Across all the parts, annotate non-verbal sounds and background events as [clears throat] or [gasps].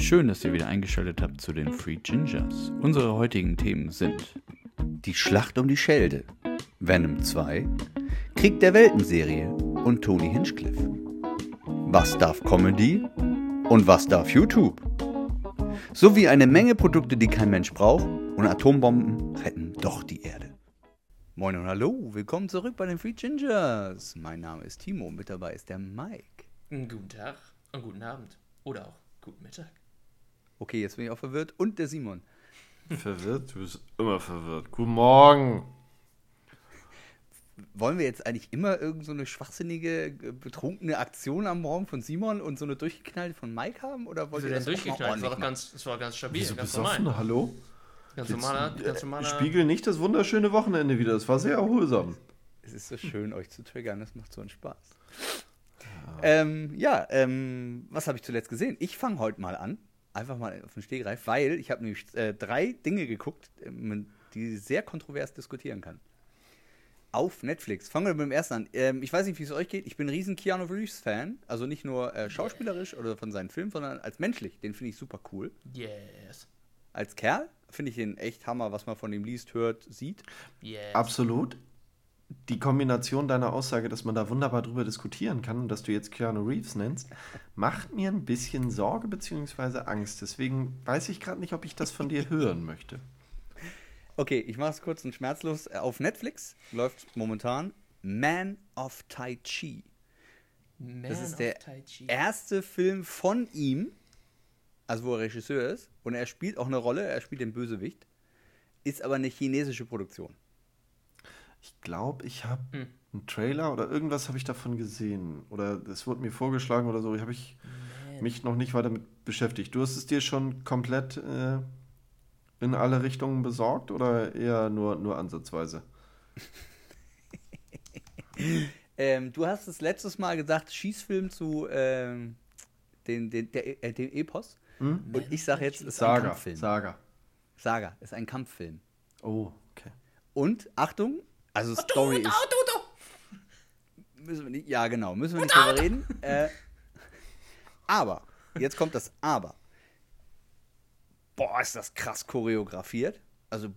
Schön, dass ihr wieder eingeschaltet habt zu den Free Gingers. Unsere heutigen Themen sind Die Schlacht um die Schelde, Venom 2, Krieg der Welten-Serie und Tony Hinchcliffe. Was darf Comedy und was darf YouTube? Sowie eine Menge Produkte, die kein Mensch braucht und Atombomben retten doch die Erde. Moin und hallo, willkommen zurück bei den Free Gingers. Mein Name ist Timo, mit dabei ist der Mike. Guten Tag und guten Abend. Oder auch guten Mittag. Okay, jetzt bin ich auch verwirrt. Und der Simon. Verwirrt? Du bist immer verwirrt. Guten Morgen. Wollen wir jetzt eigentlich immer irgend so eine schwachsinnige, äh, betrunkene Aktion am Morgen von Simon und so eine durchgeknallte von Mike haben? Oder wollt Wieso ihr das auch mal durchgeknallt? Das war, doch ganz, das war ganz stabil, du ganz besoffen? normal. Hallo? Ganz Jetzt, normaler, äh, ganz normaler. Spiegel nicht das wunderschöne Wochenende wieder. Das war sehr erholsam. Es ist so schön, euch zu triggern. Das macht so einen Spaß. Ähm, ja, ähm, was habe ich zuletzt gesehen? Ich fange heute mal an. Einfach mal auf den Stegreif, weil ich habe nämlich äh, drei Dinge geguckt, ähm, die sehr kontrovers diskutieren kann. Auf Netflix. Fangen wir mit dem ersten an. Ähm, ich weiß nicht, wie es euch geht. Ich bin ein riesen Keanu Reeves-Fan. Also nicht nur äh, schauspielerisch oder von seinen Filmen, sondern als menschlich. Den finde ich super cool. Yes. Als Kerl finde ich ihn echt Hammer, was man von ihm liest, hört, sieht. Yes. Absolut. Die Kombination deiner Aussage, dass man da wunderbar drüber diskutieren kann und dass du jetzt Keanu Reeves nennst, macht mir ein bisschen Sorge bzw. Angst. Deswegen weiß ich gerade nicht, ob ich das von dir hören möchte. Okay, ich mache es kurz und schmerzlos. Äh, Auf Netflix läuft momentan Man of Tai Chi. Man Das ist of der Tai Chi. erste Film von ihm, also wo er Regisseur ist. Und er spielt auch eine Rolle, er spielt den Bösewicht. Ist aber eine chinesische Produktion. Ich glaube, ich habe Hm. einen Trailer oder irgendwas habe ich davon gesehen. Oder es wurde mir vorgeschlagen oder so. Ich habe ich mich noch nicht weiter mit beschäftigt. Du hast es dir schon komplett äh, in alle Richtungen besorgt oder eher nur, nur ansatzweise? [laughs] Ähm, du hast es letztes Mal gesagt, Schießfilm zu ähm, den, den, der, äh, dem Epos. Hm? Und ich sage jetzt, es ist ein Saga. Kampffilm. Saga. Saga, ist ein Kampffilm. Oh, okay. Und Achtung, also Story ist. Müssen wir nicht, ja, genau, müssen wir nicht drüber reden. Äh, aber, jetzt kommt das Aber. Boah, ist das krass choreografiert. Also,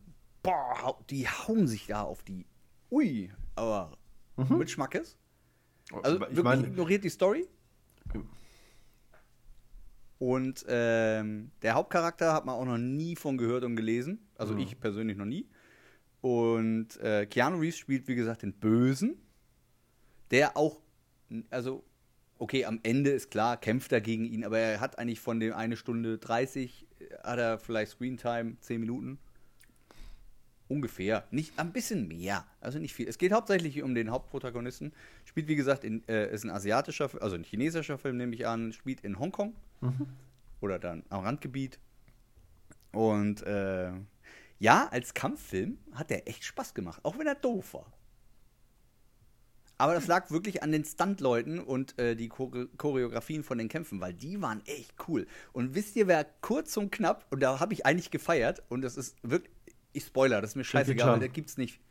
boah, die hauen sich da auf die. Ui, aber mit Schmackes. Also, ich wirklich meine, ignoriert die Story. Und ähm, der Hauptcharakter hat man auch noch nie von gehört und gelesen. Also ich persönlich noch nie. Und äh, Keanu Reeves spielt, wie gesagt, den Bösen, der auch, also, okay, am Ende ist klar, kämpft er gegen ihn, aber er hat eigentlich von dem eine Stunde 30, äh, hat er vielleicht Screentime, 10 Minuten. Ungefähr. Nicht ein bisschen mehr. Also nicht viel. Es geht hauptsächlich um den Hauptprotagonisten. Spielt, wie gesagt, in, äh, ist ein asiatischer, also ein chinesischer Film, nehme ich an. Spielt in Hongkong. Oder dann am Randgebiet. Und äh, ja, als Kampffilm hat der echt Spaß gemacht. Auch wenn er doof war. Aber das lag wirklich an den Stuntleuten und äh, die Chore Choreografien von den Kämpfen, weil die waren echt cool. Und wisst ihr, wer kurz und knapp, und da habe ich eigentlich gefeiert, und das ist wirklich, ich spoiler, das ist mir scheißegal, weil der gibt's nicht.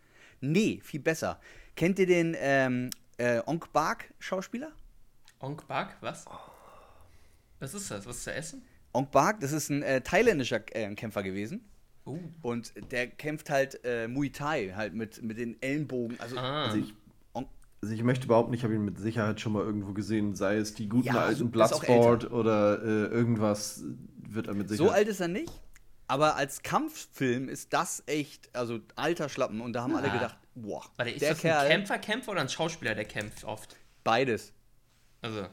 Nee, viel besser. Kennt ihr den ähm, äh, Onk Bark Schauspieler? Onk Bak, was? Was ist das? Was zu essen? Onk Bark, das ist ein äh, thailändischer äh, Kämpfer gewesen. Uh. Und der kämpft halt äh, Muay Thai, halt mit, mit den Ellenbogen. Also, Ah. also ich, Also ich möchte behaupten, ich habe ihn mit Sicherheit schon mal irgendwo gesehen, sei es die guten Ja, so- alten Bloodsport oder äh, irgendwas wird er mit so Sicherheit. alt ist er nicht, aber als Kampffilm ist das echt, also alter Schlappen. Und da haben alle Ah. gedacht, boah, Warte, ist der das Kerl, ein Kämpfer, Kämpfer oder ein Schauspieler, der kämpft oft? beides. Also,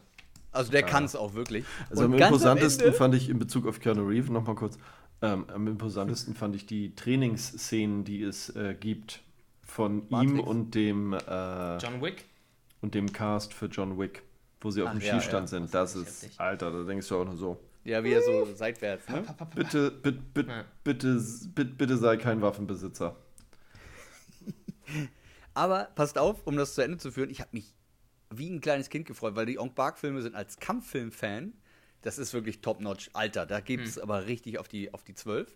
Also der kann es auch wirklich. Also Und am Ende- fand ich in Bezug auf Keanu Reeves, nochmal kurz, ähm, am imposantesten fand ich die Trainingsszenen, die es äh, gibt von ihm Matrix. und dem, äh, John Wick? und dem Cast für John Wick, wo sie auf Ach, dem ja, Schießstand ja. sind. Das ist ist. Alter, da denkst du auch nur so. Ja, wie er so seitwärts, ne? Bitte, bitte, bitte, Ja. bitte, bitte, bitte sei kein Waffenbesitzer. [laughs] Aber passt auf, um das zu Ende zu führen, ich habe mich wie ein kleines Kind gefreut, weil die Onk Bark-Filme sind als Kampffilm-Fan, das ist wirklich top-notch. Alter, da gibt es aber richtig auf die, auf die 12.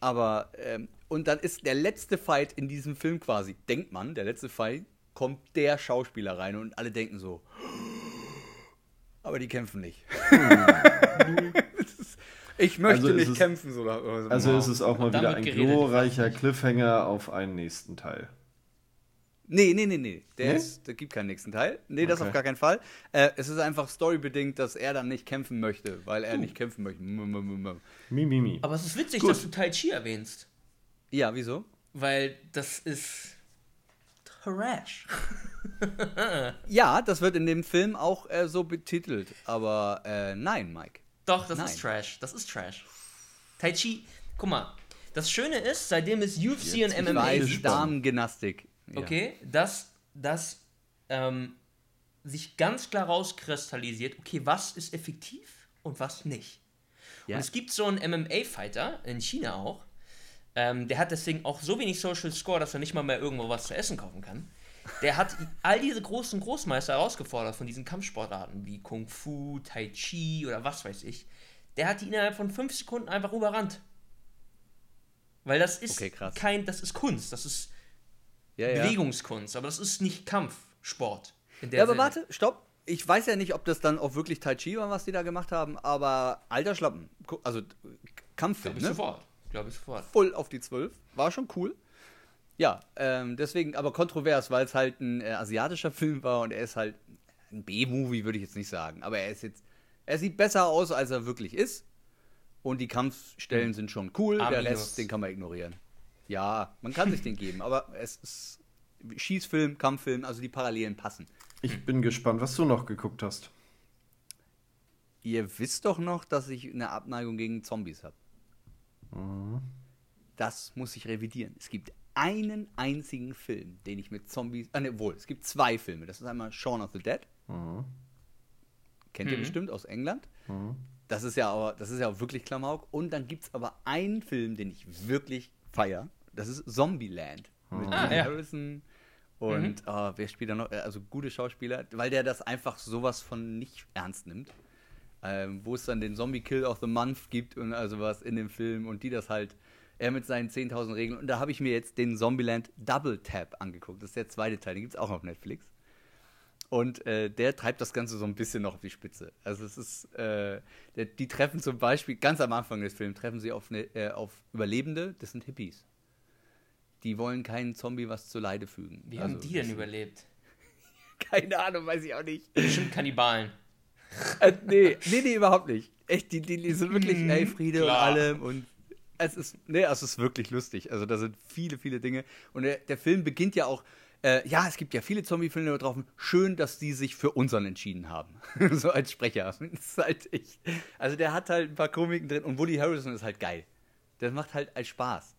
Aber, ähm, und dann ist der letzte Fight in diesem Film quasi, denkt man, der letzte Fight, kommt der Schauspieler rein und alle denken so, aber die kämpfen nicht. Ist- [laughs] Ich möchte Also nicht es- kämpfen, so. Also ist es auch mal wieder ein glorreicher. Cliffhanger auf einen nächsten Teil. Nee, nee, nee, nee. Der, Nee? Ist, der gibt keinen nächsten Teil. Nee, das Okay. auf gar keinen Fall. Äh, es ist einfach storybedingt, dass er dann nicht kämpfen möchte, weil er nicht kämpfen möchte. Mi, mi, mi. Aber es ist witzig, Gut. dass du Tai Chi erwähnst. Ja, wieso? Weil das ist Trash. [laughs] Ja, das wird in dem Film auch äh, so betitelt. Aber äh, nein, Mike. Doch, das Nein. ist Trash. Das ist Trash. Tai Chi, guck mal. Das Schöne ist, seitdem es UFC Ich und MMA weiß, gibt, Damengymnastik. Ja. okay, dass, dass ähm, sich ganz klar rauskristallisiert, okay, was ist effektiv und was nicht. Ja. Und es gibt so einen MMA-Fighter, in China auch, ähm, der hat deswegen auch so wenig Social Score, dass er nicht mal mehr irgendwo was zu essen kaufen kann. Der hat all diese großen Großmeister herausgefordert von diesen Kampfsportarten wie Kung Fu, Tai Chi oder was weiß ich. Der hat die innerhalb von fünf Sekunden einfach überrannt. Weil das ist Okay, kein, das ist Kunst, das ist Ja, ja. Bewegungskunst, aber das ist nicht Kampfsport. Ja, aber Sinne. warte, stopp. Ich weiß ja nicht, ob das dann auch wirklich Tai Chi war, was die da gemacht haben, aber alter Schlappen. Also Kampffilm, Glaube ich ne? sofort. Glaube ich sofort. Voll auf die 12. War schon cool. Ja, ähm, deswegen aber kontrovers, weil es halt ein äh, asiatischer [laughs] Film war und er ist halt ein B-Movie, würde ich jetzt nicht sagen. Aber er ist jetzt, er sieht besser aus, als er wirklich ist. Und die Kampfstellen sind schon cool, A der. Rest, den kann man ignorieren. Ja, man kann sich den geben, aber es ist Schießfilm, Kampffilm, also die Parallelen passen. Ich bin gespannt, was du noch geguckt hast. Ihr wisst doch noch, dass ich eine Abneigung gegen Zombies habe. Das muss ich revidieren. Es gibt einen einzigen Film, den ich mit Zombies. Ah, ne, wohl, es gibt zwei Filme. Das ist einmal Shaun of the Dead. Kennt ihr Mhm. bestimmt aus England. Das ist ja aber, das ist ja auch wirklich Klamauk. Und dann gibt es aber einen Film, den ich wirklich feier. Das ist Zombieland. Mit Ah, ja. Harrison. Und ah, wer spielt da noch? Äh, Also gute Schauspieler, weil der das einfach sowas von nicht ernst nimmt. Ähm, wo es dann den Zombie Kill of the Month gibt und also was in dem Film und die das halt, er mit seinen 10.000 Regeln. Und da habe ich mir jetzt den Zombieland Double Tap angeguckt. Das ist der zweite Teil, den gibt es auch auf Netflix. Und äh, der treibt das Ganze so ein bisschen noch auf die Spitze. Also es ist, äh, die treffen zum Beispiel, ganz am Anfang des Films, treffen sie auf, ne, äh, auf Überlebende, das sind Hippies. Die wollen keinen Zombie was zu Leide fügen. Wie also, haben die denn überlebt? [laughs] Keine Ahnung, weiß ich auch nicht. Bestimmt Kannibalen. Äh, nee, nee, nee, überhaupt nicht. Echt, die, die, die sind wirklich, ey, Friede klar. und allem und es ist, nee, es ist wirklich lustig. Also da sind viele, viele Dinge. Und der, der Film beginnt ja auch, äh, ja, es gibt ja viele Zombie-Filme da drauf. Schön, dass die sich für unseren entschieden haben. [laughs] so als Sprecher. Das halt echt. Also der hat halt ein paar Komiken drin und Woody Harrison ist halt geil. Das macht halt als Spaß.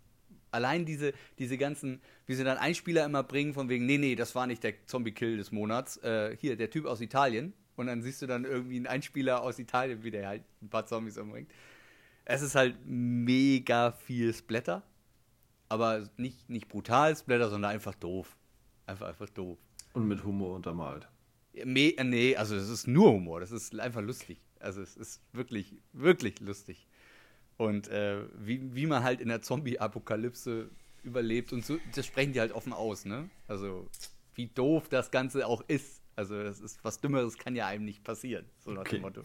Allein diese, diese ganzen, wie sie dann Einspieler immer bringen, von wegen, nee, nee, das war nicht der Zombie-Kill des Monats. Äh, hier, der Typ aus Italien. Und dann siehst du dann irgendwie einen Einspieler aus Italien, wie der halt ein paar Zombies umbringt. Es ist halt mega viel Splatter. Aber nicht, nicht brutal Splatter, sondern einfach doof. Einfach, einfach doof. Und mit Humor untermalt. Me äh, nee, also es ist nur Humor, das ist einfach lustig. Also es ist wirklich, wirklich lustig. Und äh, wie, wie man halt in der Zombie-Apokalypse überlebt und so, das sprechen die halt offen aus, ne? Also wie doof das Ganze auch ist. Also das ist was Dümmeres kann ja einem nicht passieren, so nach Okay. dem Motto.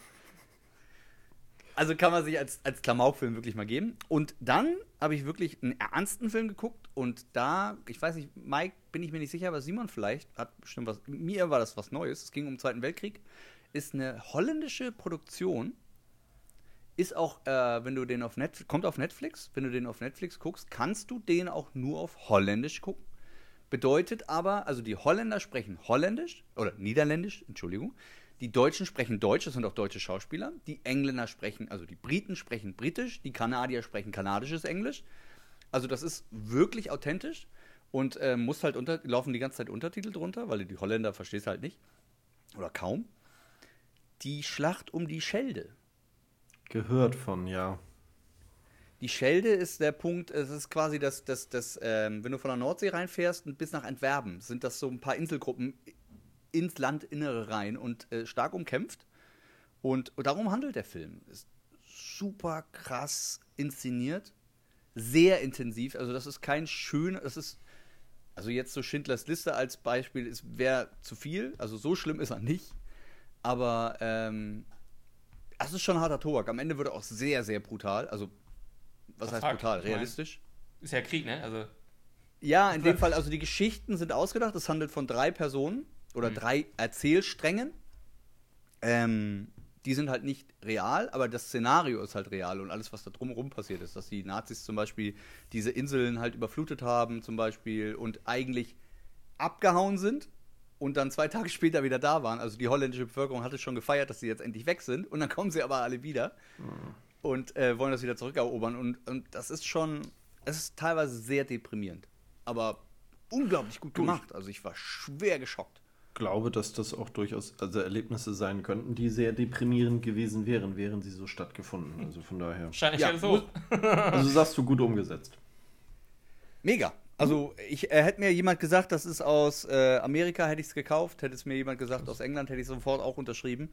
Also kann man sich als, als Klamaukfilm wirklich mal geben. Und dann habe ich wirklich einen ernsten Film geguckt und da, ich weiß nicht, Mike, bin ich mir nicht sicher, aber Simon vielleicht hat bestimmt was. Mir war das was Neues. Es ging um den Zweiten Weltkrieg. Ist eine holländische Produktion. Ist auch, äh, wenn du den auf Netflix, kommt auf Netflix, wenn du den auf Netflix guckst, kannst du den auch nur auf Holländisch gucken. Bedeutet aber, also die Holländer sprechen Holländisch oder Niederländisch, Entschuldigung. Die Deutschen sprechen Deutsch, das sind auch deutsche Schauspieler. Die Engländer sprechen, also die Briten sprechen Britisch, die Kanadier sprechen kanadisches Englisch. Also das ist wirklich authentisch und äh, muss halt unter, laufen die ganze Zeit Untertitel drunter, weil die Holländer verstehst halt nicht. Oder kaum. Die Schlacht um die Schelde. Gehört von, ja. Die Schelde ist der Punkt, es ist quasi das, das, das ähm, wenn du von der Nordsee reinfährst und bis nach Antwerpen, sind das so ein paar Inselgruppen ins Landinnere rein und äh, stark umkämpft. Und, und darum handelt der Film. Ist super krass inszeniert, sehr intensiv. Also das ist kein schöner, das ist, also jetzt so Schindlers Liste als Beispiel, ist wäre zu viel. Also so schlimm ist er nicht. Aber ähm, Das ist schon harter Tobak. Am Ende wird er auch sehr, sehr brutal. Also, was Oh, heißt brutal? Ich mein- Realistisch? Ist ja Krieg, ne? Also, Ja, in dem Fall, also die Geschichten sind ausgedacht. Es handelt von drei Personen oder Mhm. drei Erzählsträngen. Ähm, die sind halt nicht real, aber das Szenario ist halt real und alles, was da drumherum passiert ist. Dass die Nazis zum Beispiel diese Inseln halt überflutet haben, zum Beispiel, und eigentlich abgehauen sind und dann zwei [laughs] Tage später wieder da waren. Also die holländische Bevölkerung hatte schon gefeiert, dass sie jetzt endlich weg sind und dann kommen sie aber alle wieder und äh, wollen das wieder zurückerobern. Und, und das ist schon, es ist teilweise sehr deprimierend, aber unglaublich gut gemacht. Also ich war schwer geschockt. Glaube, dass das auch durchaus also Erlebnisse sein könnten, die sehr deprimierend gewesen wären, wären sie so stattgefunden. Also von daher. wahrscheinlich Ja, so. [laughs] Also sagst du gut umgesetzt. Mega. Also ich äh, hätte mir jemand gesagt, das ist aus äh, Amerika, hätte ich es gekauft. Hätte es mir jemand gesagt, aus England hätte ich es sofort auch unterschrieben.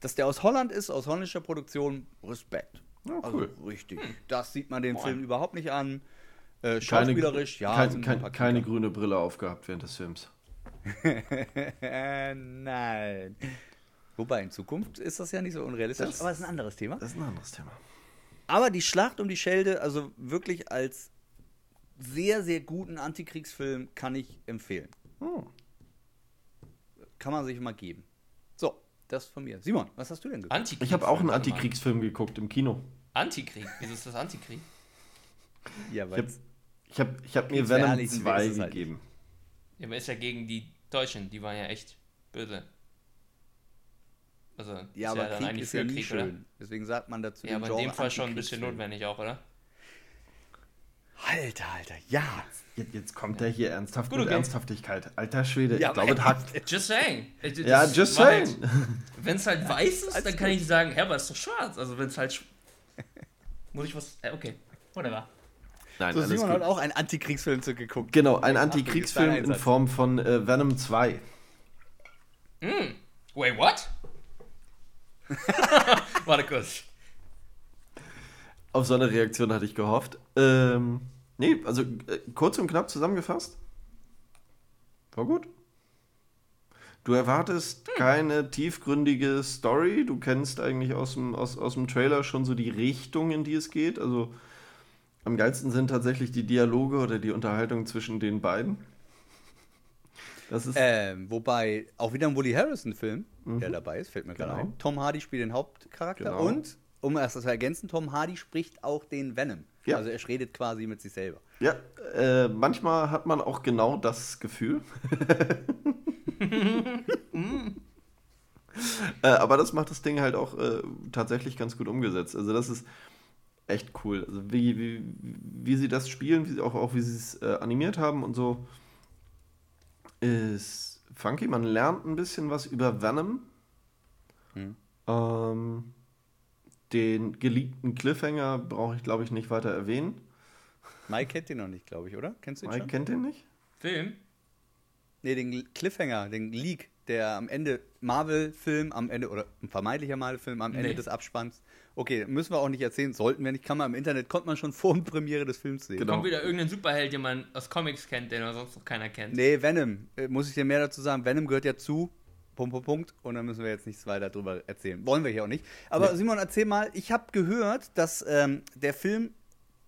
Dass der aus Holland ist, aus holländischer Produktion, Respekt. Ja, Also cool. richtig. Das sieht man den Moin. Film überhaupt nicht an. Äh, Keine, schauspielerisch, ja. kein, kein, keine grüne Brille aufgehabt während des Films. [laughs] Nein. Wobei, in Zukunft ist das ja nicht so unrealistisch, Das- aber das ist ein anderes Thema. Das ist ein anderes Thema. Aber die Schlacht um die Schelde, also wirklich als sehr, sehr guten Antikriegsfilm kann ich empfehlen. Hm. Kann man sich mal geben. So, das von mir. Simon, was hast du denn geguckt? Ich habe auch einen. Antikriegsfilm geguckt im Kino. Antikrieg. Wieso ist das Antikrieg? Ja, Ich habe hab, ich hab mir Venom wir ist 2 es halt gegeben. Ja, aber ist ja gegen die Deutschen, die waren ja echt böse. Also, ja, ist aber dann Krieg eigentlich ist ja für nie Krieg, schön. oder? Deswegen sagt man dazu Ja, aber in dem Fall schon ein bisschen notwendig auch, oder? Alter, Alter, ja. Jetzt, jetzt kommt er hier ernsthaft Gut, mit okay. Ernsthaftigkeit. Alter Schwede, Ja, ich glaube, es hackt. Just saying. Das Ja, just saying. Halt, wenn es halt weiß ist, dann kann ich sagen, hä, aber ist doch schwarz. Also wenn es halt... Muss ich was... Äh, okay, whatever. Nein, So, Simon gut. hat auch einen Antikriegsfilm zu geguckt. Genau, ein Antikriegsfilm in. Form von äh, Venom 2. Wait, what? [laughs] Warte kurz. Auf so eine Reaktion hatte ich gehofft. Ähm, nee, also äh, kurz und knapp zusammengefasst. War gut. Du erwartest keine tiefgründige Story. Du kennst eigentlich aus dem, aus, aus dem Trailer schon so die Richtung, in die es geht. Also am geilsten sind tatsächlich die Dialoge oder die Unterhaltung zwischen den beiden. Das ist. Ähm, wobei auch wieder ein Woody Harrison-Film, der dabei ist, fällt mir gerade Genau. ein. Tom Hardy spielt den Hauptcharakter Genau. und, um erst das zu ergänzen, Tom Hardy spricht auch den Venom. Ja. Also er redet quasi mit sich selber. Ja, äh, manchmal hat man auch genau das Gefühl. [laughs] äh, aber das macht das Ding halt auch äh, tatsächlich ganz gut umgesetzt. Also das ist echt cool. Also wie, wie, wie sie das spielen, wie sie auch, auch wie sie es äh, animiert haben und so, ist funky. Man lernt ein bisschen was über Venom. Hm. Ähm, den geliebten Cliffhanger brauche ich, glaube ich, nicht weiter erwähnen. Mike kennt den noch nicht, glaube ich, oder? Kennst du den Mike schon? kennt den nicht? Film? Nee, den Cliffhanger, den Leak, der am Ende Marvel-Film, am Ende, oder ein vermeintlicher Marvel-Film am Ende Nee. des Abspanns. Okay, müssen wir auch nicht erzählen, sollten wir nicht. Kann man im Internet, konnte man schon vor der [laughs] Premiere des Films sehen. Genau. Kommt wieder irgendein Superheld, den man aus Comics kennt, den sonst noch keiner kennt. Nee, Venom. Äh, Muss ich dir mehr dazu sagen? Venom gehört ja zu. Punkt, Punkt, Punkt. Und dann müssen wir jetzt nichts weiter drüber erzählen. Wollen wir hier auch nicht. Aber Simon, erzähl mal. Ich habe gehört, dass ähm, der Film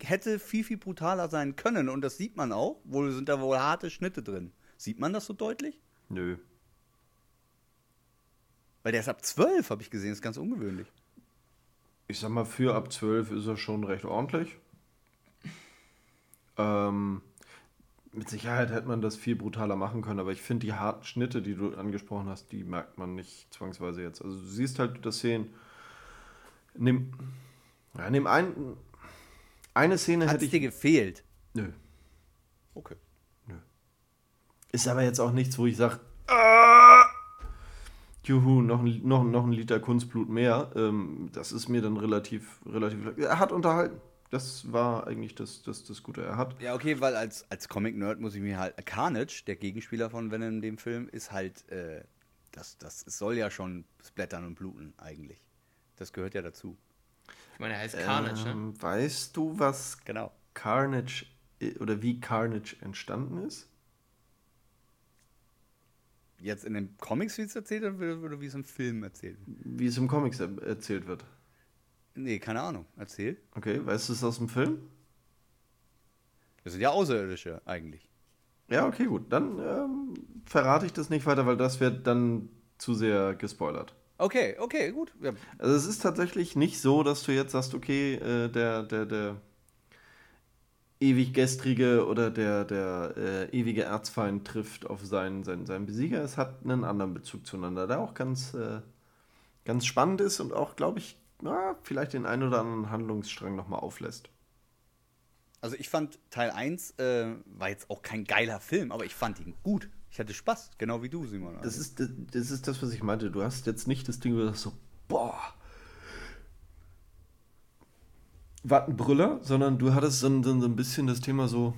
hätte viel, viel brutaler sein können. Und das sieht man auch. Wohl sind da wohl harte Schnitte drin. Sieht man das so deutlich? Nö. Weil der ist ab 12, habe ich gesehen. ist ganz ungewöhnlich. Ich sag mal, für ab 12 ist er schon recht ordentlich. Ähm, mit Sicherheit hätte man das viel brutaler machen können, aber ich finde die harten Schnitte, die du angesprochen hast, die merkt man nicht zwangsweise jetzt. Also du siehst halt das Szenen. Nimm, ja, nimm ein, eine Szene Hat hätte ich. dir gefehlt? Nö. Okay. Ist aber jetzt auch nichts, wo ich sage, ah, juhu, noch ein, noch, noch ein Liter Kunstblut mehr. Ähm, das ist mir dann relativ, relativ. Er hat unterhalten. Das war eigentlich das, das, das Gute. Er hat. Ja, okay, weil als, als Comic-Nerd muss ich mir halt. Carnage, der Gegenspieler von Venom in dem Film, ist halt. Äh, das, das soll ja schon splattern und bluten, eigentlich. Das gehört ja dazu. Ich meine, er heißt Carnage, ne? ähm, Weißt du, was Genau. Carnage i- oder wie Carnage entstanden ist? Jetzt in den Comics, wie es erzählt wird, oder wie es im Film erzählt wird? Wie es im Comics er erzählt wird. Nee, keine Ahnung. Erzähl. Okay, weißt du es aus dem Film? Das sind ja Außerirdische eigentlich. Ja, okay, gut. Dann ähm, verrate ich das nicht weiter, weil das wird dann zu sehr gespoilert. Okay, okay, gut. Ja, Also es ist tatsächlich nicht so, dass du jetzt sagst, okay, äh, der, der, der ewig gestrige oder der, der äh, ewige Erzfeind trifft auf seinen, seinen, seinen Besieger. Es hat einen anderen Bezug zueinander, der auch ganz, äh, ganz spannend ist und auch, glaube ich, na, vielleicht den einen oder anderen Handlungsstrang nochmal auflässt. Also ich fand Teil 1 äh, war jetzt auch kein geiler Film, aber ich fand ihn gut. Ich hatte Spaß, genau wie du, Simon. Das ist, das, das ist das, was ich meinte. Du hast jetzt nicht das Ding, wo du sagst so, boah, was ein Brüller, sondern du hattest so ein, so ein bisschen das Thema so,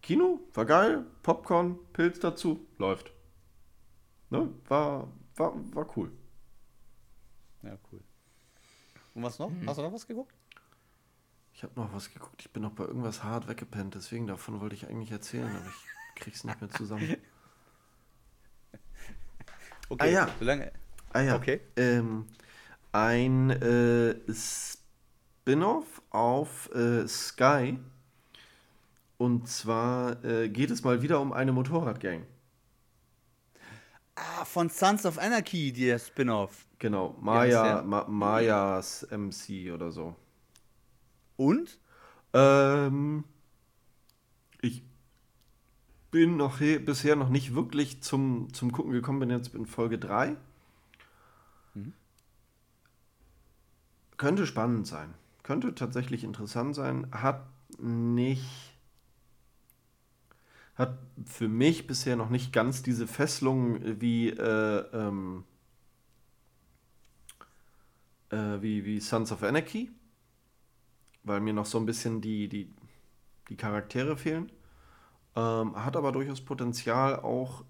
Kino, war geil, Popcorn, Pilz dazu, läuft. Ne? War, war, war cool. ja, cool. Und was noch? Hast du noch was geguckt? Ich habe noch was geguckt, ich bin noch bei irgendwas hart weggepennt, deswegen davon wollte ich eigentlich erzählen, aber ich [laughs] krieg's nicht mehr zusammen. Okay, Ah, ja. Solange, Ah ja. Okay. Ähm, ein äh, Spin-off auf äh, Sky. Und zwar äh, geht es mal wieder um eine Motorradgang. ah, von Sons of Anarchy, der Spin-off. Genau, Maya? Ma Mayas MC oder so. Und? Ähm, ich bin noch he- bisher noch nicht wirklich zum, zum Gucken gekommen, bin jetzt in Folge 3. Könnte spannend sein. Könnte tatsächlich interessant sein. Hat nicht. Hat für mich bisher noch nicht ganz diese Fesselung wie, äh, ähm, äh, wie, wie Sons of Anarchy weil mir noch so ein bisschen die, die, die Charaktere fehlen. Ähm, hat aber durchaus Potenzial, auch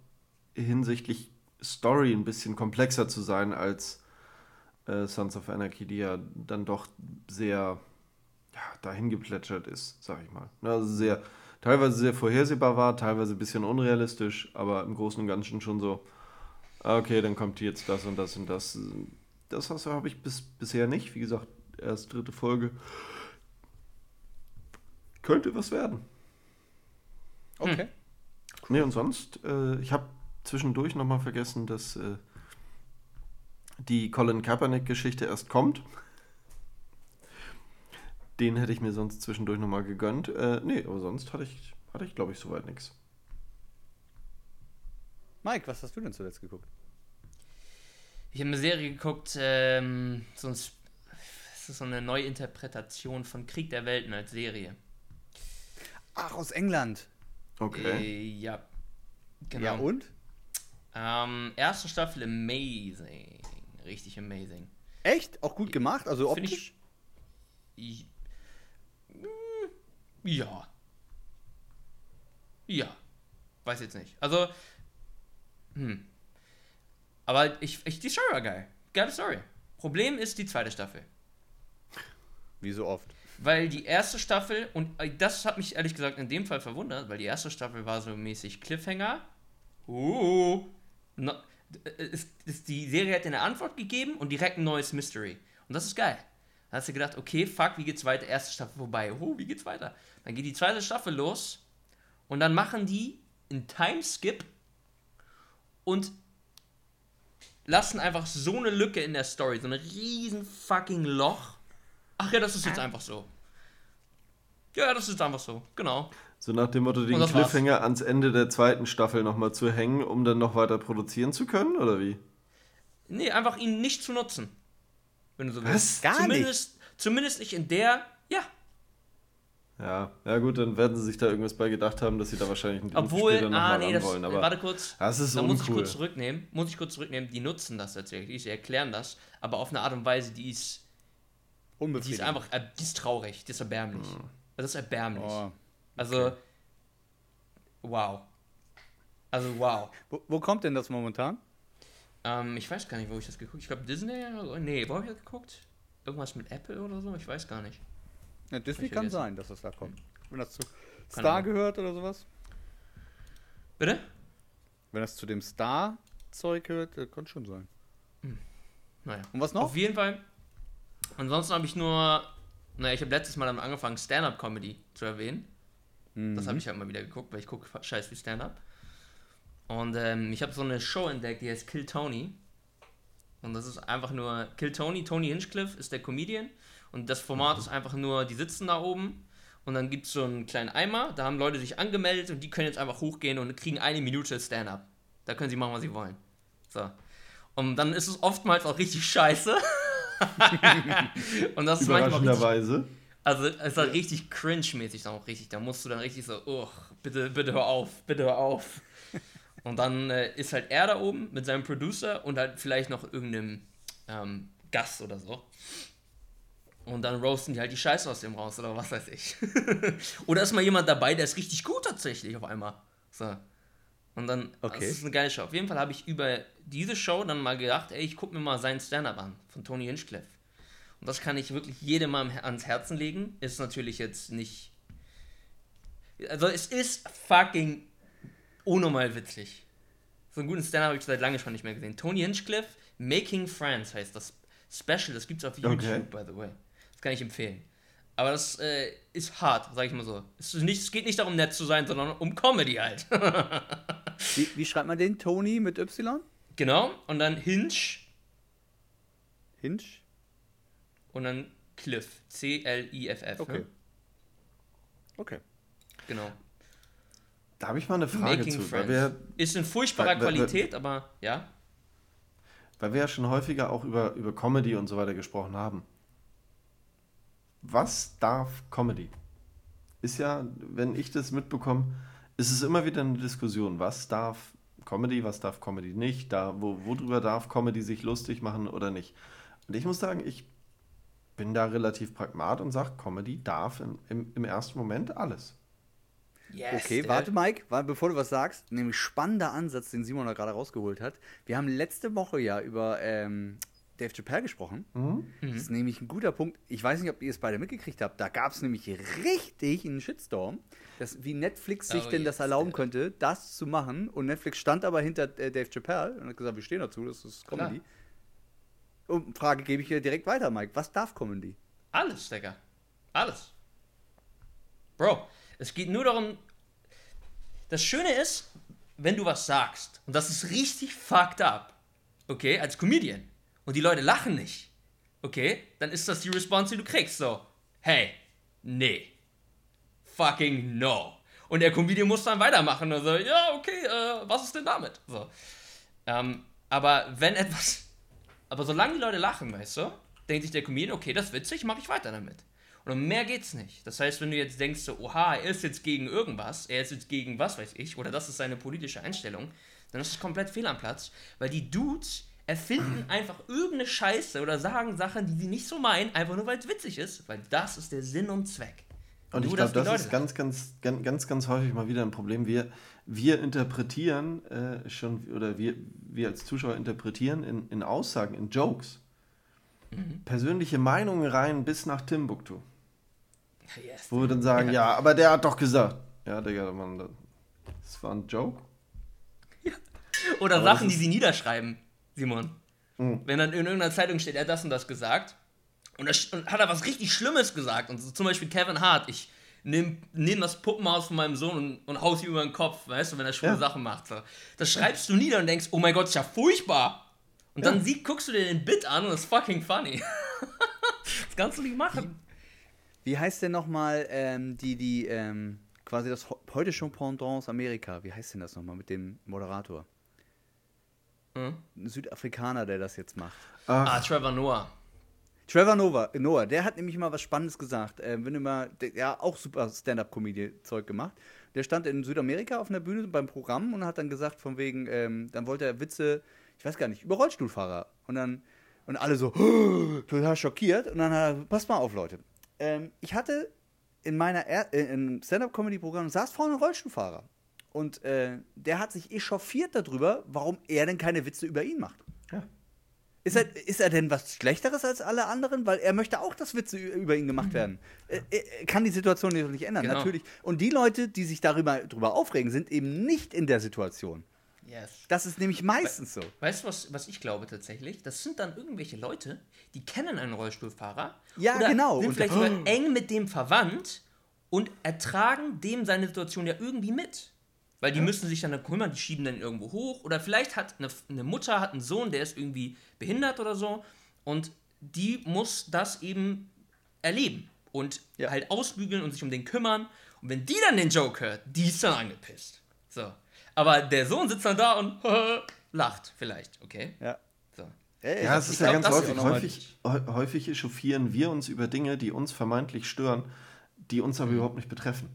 hinsichtlich Story ein bisschen komplexer zu sein als äh, Sons of Anarchy, die ja dann doch sehr ja, dahin geplätschert ist, sag ich mal. Ne, Also sehr, teilweise sehr vorhersehbar war, teilweise ein bisschen unrealistisch, aber im Großen und Ganzen schon so, ah, okay, dann kommt jetzt das und das und das. Das habe ich bis, bisher nicht. Wie gesagt, erst dritte Folge. Könnte was werden. Okay. Nee, und sonst, äh, ich habe zwischendurch nochmal vergessen, dass äh, die Colin Kaepernick-Geschichte erst kommt. Den hätte ich mir sonst zwischendurch nochmal gegönnt. Äh, nee, aber sonst hatte ich, hatte ich glaube ich, soweit nichts. Mike, was hast du denn zuletzt geguckt? Ich habe eine Serie geguckt, ähm, so ein, das ist so eine Neuinterpretation von Krieg der Welten als Serie. Ach, aus England. Okay. Äh, ja. Genau. Ja, und? Ähm, erste Staffel amazing. Richtig amazing. Echt? Auch gut gemacht? Also optisch? Ich, Mm, ja. Ja. Weiß jetzt nicht. Also, hm. Aber ich, ich, die Story war geil. Geile Story. Problem ist die zweite Staffel. Wie so oft. Weil die erste Staffel, und äh, das hat mich ehrlich gesagt in dem Fall verwundert, weil die erste Staffel war so mäßig Cliffhanger. Uh, no, ist, ist, die Serie hat dir eine Antwort gegeben und direkt ein neues Mystery. Und das ist geil. Dann hast du gedacht, okay, fuck, wie geht's weiter? Erste Staffel vorbei. Oh, wie geht's weiter? Dann geht die zweite Staffel los und dann machen die einen Timeskip und lassen einfach so eine Lücke in der Story, so ein riesen fucking Loch. Ach ja, das ist jetzt einfach so. Ja, das ist einfach so, genau. So nach dem Motto, den das war's. Cliffhanger ans Ende der zweiten Staffel nochmal zu hängen, um dann noch weiter produzieren zu können, oder wie? Nee, einfach ihn nicht zu nutzen. Wenn du so willst. Gar zumindest, Zumindest nicht in der, ja. Ja, ja gut, dann werden sie sich da irgendwas bei gedacht haben, dass sie da wahrscheinlich einen Obwohl, später noch ah, mal nee, das, wollen. Aber warte kurz. das ist da muss ich kurz zurücknehmen. Muss ich kurz zurücknehmen. Die nutzen das tatsächlich. Sie erklären das. Aber auf eine Art und Weise, die ist, die ist einfach, äh, die ist traurig. Die ist erbärmlich. Hm. Das ist erbärmlich. Oh. Also, wow. Also, wow. Wo, wo kommt denn das momentan? Ähm, ich weiß gar nicht, wo ich das geguckt Ich glaube, Disney. oder- Nee, wo habe ich das geguckt? Irgendwas mit Apple oder so? Ich weiß gar nicht. Ja, Disney kann vergessen. sein, dass das da kommt. Wenn das zu Kann Star gehört oder sowas? Bitte? Wenn das zu dem Star-Zeug gehört, äh, kann schon sein. Naja. Und was noch? Auf jeden Fall. Ansonsten habe ich nur, naja, ich habe letztes Mal damit angefangen, Stand-Up-Comedy zu erwähnen. Das habe ich halt mal wieder geguckt, weil ich gucke scheiß wie Stand-Up. Und ähm, ich habe so eine Show entdeckt, die heißt Kill Tony. Und das ist einfach nur Kill Tony. Tony Hinchcliffe ist der Comedian. Und das Format ist einfach nur, die sitzen da oben und dann gibt es so einen kleinen Eimer. Da haben Leute sich angemeldet und die können jetzt einfach hochgehen und kriegen eine Minute Stand-up. Da können sie machen, was sie wollen. So. Und dann ist es oftmals auch richtig scheiße. [laughs] und das ist manchmal richtig. Also es ist halt richtig cringe-mäßig dann auch richtig. Da musst du dann richtig so, oh, bitte, bitte hör auf, bitte hör auf. [laughs] Und dann äh, ist halt er da oben mit seinem Producer und halt vielleicht noch irgendeinem ähm, Gast oder so. Und dann roasten die halt die Scheiße aus dem raus oder was weiß ich. [laughs] oder ist mal jemand dabei, der ist richtig gut tatsächlich auf einmal. So. Und dann, Okay. das ist eine geile Show. Auf jeden Fall habe ich über diese Show dann mal gedacht, ey, ich gucke mir mal seinen Stand-Up an von Tony Hinchcliffe. Und das kann ich wirklich jedem mal ans Herzen legen. Ist natürlich jetzt nicht. Also, es ist fucking unnormal witzig. So einen guten Stand-Up habe ich seit lange schon nicht mehr gesehen. Tony Hinchcliffe, Making Friends heißt das Special. Das gibt es auf YouTube, Okay. by the way. Das kann ich empfehlen. Aber das äh, ist hart, sag ich mal so. Es, ist nicht, es geht nicht darum, nett zu sein, sondern um Comedy halt. [laughs] Wie, wie schreibt man den? Tony mit Y? genau. Und dann Hinch Hinch? Und dann Cliff. C-L-I-F-F. Okay. ne? Okay. Genau. Da habe ich mal eine Frage Making zu, weil wir, Ist in furchtbarer Weil- weil- Qualität, aber ja. weil wir ja schon häufiger auch über, über Comedy und so weiter gesprochen haben. Was darf Comedy? Ist ja, wenn ich das mitbekomme, ist es immer wieder eine Diskussion. Was darf Comedy, was darf Comedy nicht? Da, wo, worüber darf Comedy sich lustig machen oder nicht? Und ich muss sagen, ich bin da relativ pragmat und sage, Comedy darf im, im, im ersten Moment alles. Yes, Okay, der- warte, Mike, warte, bevor du was sagst, nämlich spannender Ansatz, den Simon da gerade rausgeholt hat. Wir haben letzte Woche ja über ähm, Dave Chappelle gesprochen. Mhm. Das ist nämlich ein guter Punkt. Ich weiß nicht, ob ihr es beide mitgekriegt habt. Da gab es nämlich richtig einen Shitstorm, dass, wie Netflix sich Oh, denn das yes, erlauben der. könnte, das zu machen. Und Netflix stand aber hinter äh, Dave Chappelle und hat gesagt, wir stehen dazu, das ist Comedy. Und Frage gebe ich hier direkt weiter, Mike. Was darf Comedy? Alles, Digga. Alles. Bro, es geht nur darum. Das Schöne ist, wenn du was sagst, und das ist richtig fucked up, okay, als Comedian, und die Leute lachen nicht, okay, dann ist das die Response, die du kriegst. So, hey, nee. Fucking no. Und der Comedian muss dann weitermachen und so, ja, okay, äh, was ist denn damit? So. Ähm, aber wenn etwas. Aber solange die Leute lachen, weißt du, denkt sich der Comedian, okay, das ist witzig, mache ich weiter damit. Und um mehr geht's nicht. Das heißt, wenn du jetzt denkst, so, oha, er ist jetzt gegen irgendwas, er ist jetzt gegen was weiß ich, oder das ist seine politische Einstellung, dann ist es komplett fehl am Platz, weil die Dudes erfinden [clears throat] einfach irgendeine Scheiße oder sagen Sachen, die sie nicht so meinen, einfach nur weil es witzig ist, weil das ist der Sinn und Zweck. Und ich glaube, das ist ganz, ganz, ganz, ganz, ganz häufig mal wieder ein Problem. Wir, wir interpretieren äh, schon, oder wir, wir als Zuschauer interpretieren in, in Aussagen, in Jokes, Mhm. persönliche Meinungen rein bis nach Timbuktu. Yes. Wo wir dann sagen, ja, [laughs] aber der hat doch gesagt. Ja, Digga, Mann, das- war ein Joke. Oder Aber Sachen, die sie niederschreiben, Simon. Mhm. Wenn dann in irgendeiner Zeitung steht, er hat das und das gesagt und, das, und hat er was richtig Schlimmes gesagt und so, zum Beispiel Kevin Hart, ich nehme nehm das Puppenhaus von meinem Sohn und, und hau's ihm über den Kopf, weißt du, wenn er schwule Ja. Sachen macht. So. Das schreibst du nieder und denkst, oh mein Gott, ist ja furchtbar. Und dann sieh, guckst du dir den Bit an und das ist fucking funny. [laughs] das kannst du nicht machen. Wie heißt denn nochmal ähm, die, die, ähm, quasi das heute schon Pendant aus Amerika? Wie heißt denn das nochmal mit dem Moderator? Hm? Ein Südafrikaner, der das jetzt macht. Ah, Trevor Noah. Trevor Noah, Noah, der hat nämlich mal was Spannendes gesagt. Ähm, wenn du mal, der, ja, auch super Stand-Up-Comedy-Zeug gemacht. Der stand in Südamerika auf einer Bühne beim Programm und hat dann gesagt, von wegen, ähm, dann wollte er Witze, ich weiß gar nicht, über Rollstuhlfahrer. Und dann, und alle so, [gasps] total schockiert. Und dann hat er, passt mal auf, Leute. Ähm, ich hatte in meiner er äh, im Stand-Up-Comedy-Programm saß vorne ein Rollstuhlfahrer. Und äh, der hat sich echauffiert darüber, warum er denn keine Witze über ihn macht. Ja. Ist er, ist er denn was Schlechteres als alle anderen? Weil er möchte auch, dass Witze über ihn gemacht werden. Äh, äh, kann die Situation nicht ändern, Genau. natürlich. Und die Leute, die sich darüber drüber aufregen, sind eben nicht in der Situation. Yes. Das ist nämlich meistens so. Weißt du, was, was ich glaube tatsächlich? Das sind dann irgendwelche Leute, die kennen einen Rollstuhlfahrer. Ja, oder genau. Sind Und- vielleicht sogar eng mit dem verwandt und ertragen dem seine Situation ja irgendwie mit. Weil die müssen sich dann kümmern, die schieben dann irgendwo hoch. Oder vielleicht hat eine, eine Mutter hat einen Sohn, der ist irgendwie behindert oder so. Und die muss das eben erleben. Und Ja. halt ausbügeln und sich um den kümmern. Und wenn die dann den Joke hört, die ist dann angepisst. So. Aber der Sohn sitzt dann da und [laughs] lacht vielleicht, okay? Ja. So. Ey, Ja, das es ist ja glaub, ganz häufig. Häufig, häu- häufig echauffieren wir uns über Dinge, die uns vermeintlich stören, die uns aber überhaupt nicht betreffen.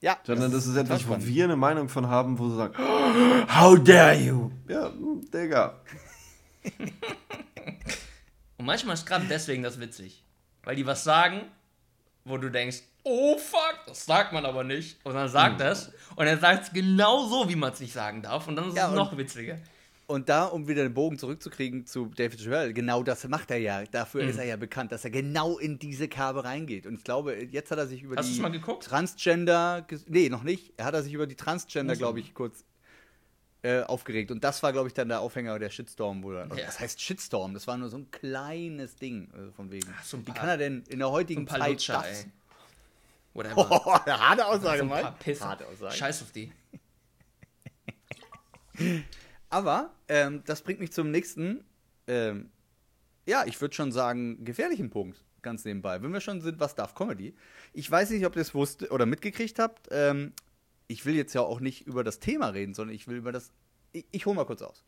Ja, Sondern das ist total etwas, wo wir eine Meinung von haben, wo sie sagen, How dare you? Ja, hm, Digga. [laughs] Und manchmal ist gerade deswegen das witzig. Weil die was sagen, wo du denkst, oh fuck, das sagt man aber nicht. Und dann sagt das. Und er sagt es genau so, wie man es nicht sagen darf. Und dann ist Ja, es noch witziger. Und da, um wieder den Bogen zurückzukriegen zu David Joel, genau das macht er ja. Dafür Mhm. ist er ja bekannt, dass er genau in diese Kerbe reingeht. Und ich glaube, jetzt hat er sich über Hast die? Transgender, nee, noch nicht. Er hat er sich über die Transgender, glaube ich, kurz äh, aufgeregt. Und das war, glaube ich, dann der Aufhänger der Shitstorm. Wo er, Ja. Das heißt Shitstorm, das war nur so ein kleines Ding. Also von wegen. Ach, so ein Wie paar- kann er denn in der So heutigen paar Zeit Lutscher, das? ey. Whatever. Oh, [laughs] harte Aussage, so paar Pisser. Harte Aussage. Scheiß auf die. [laughs] Aber ähm, das bringt mich zum nächsten, ähm, ja, ich würde schon sagen, gefährlichen Punkt, ganz nebenbei. Wenn wir schon sind, was darf Comedy? Ich weiß nicht, ob ihr es wusste oder mitgekriegt habt. Ähm, ich will jetzt ja auch nicht über das Thema reden, sondern ich will über das. Ich, ich hole mal kurz aus.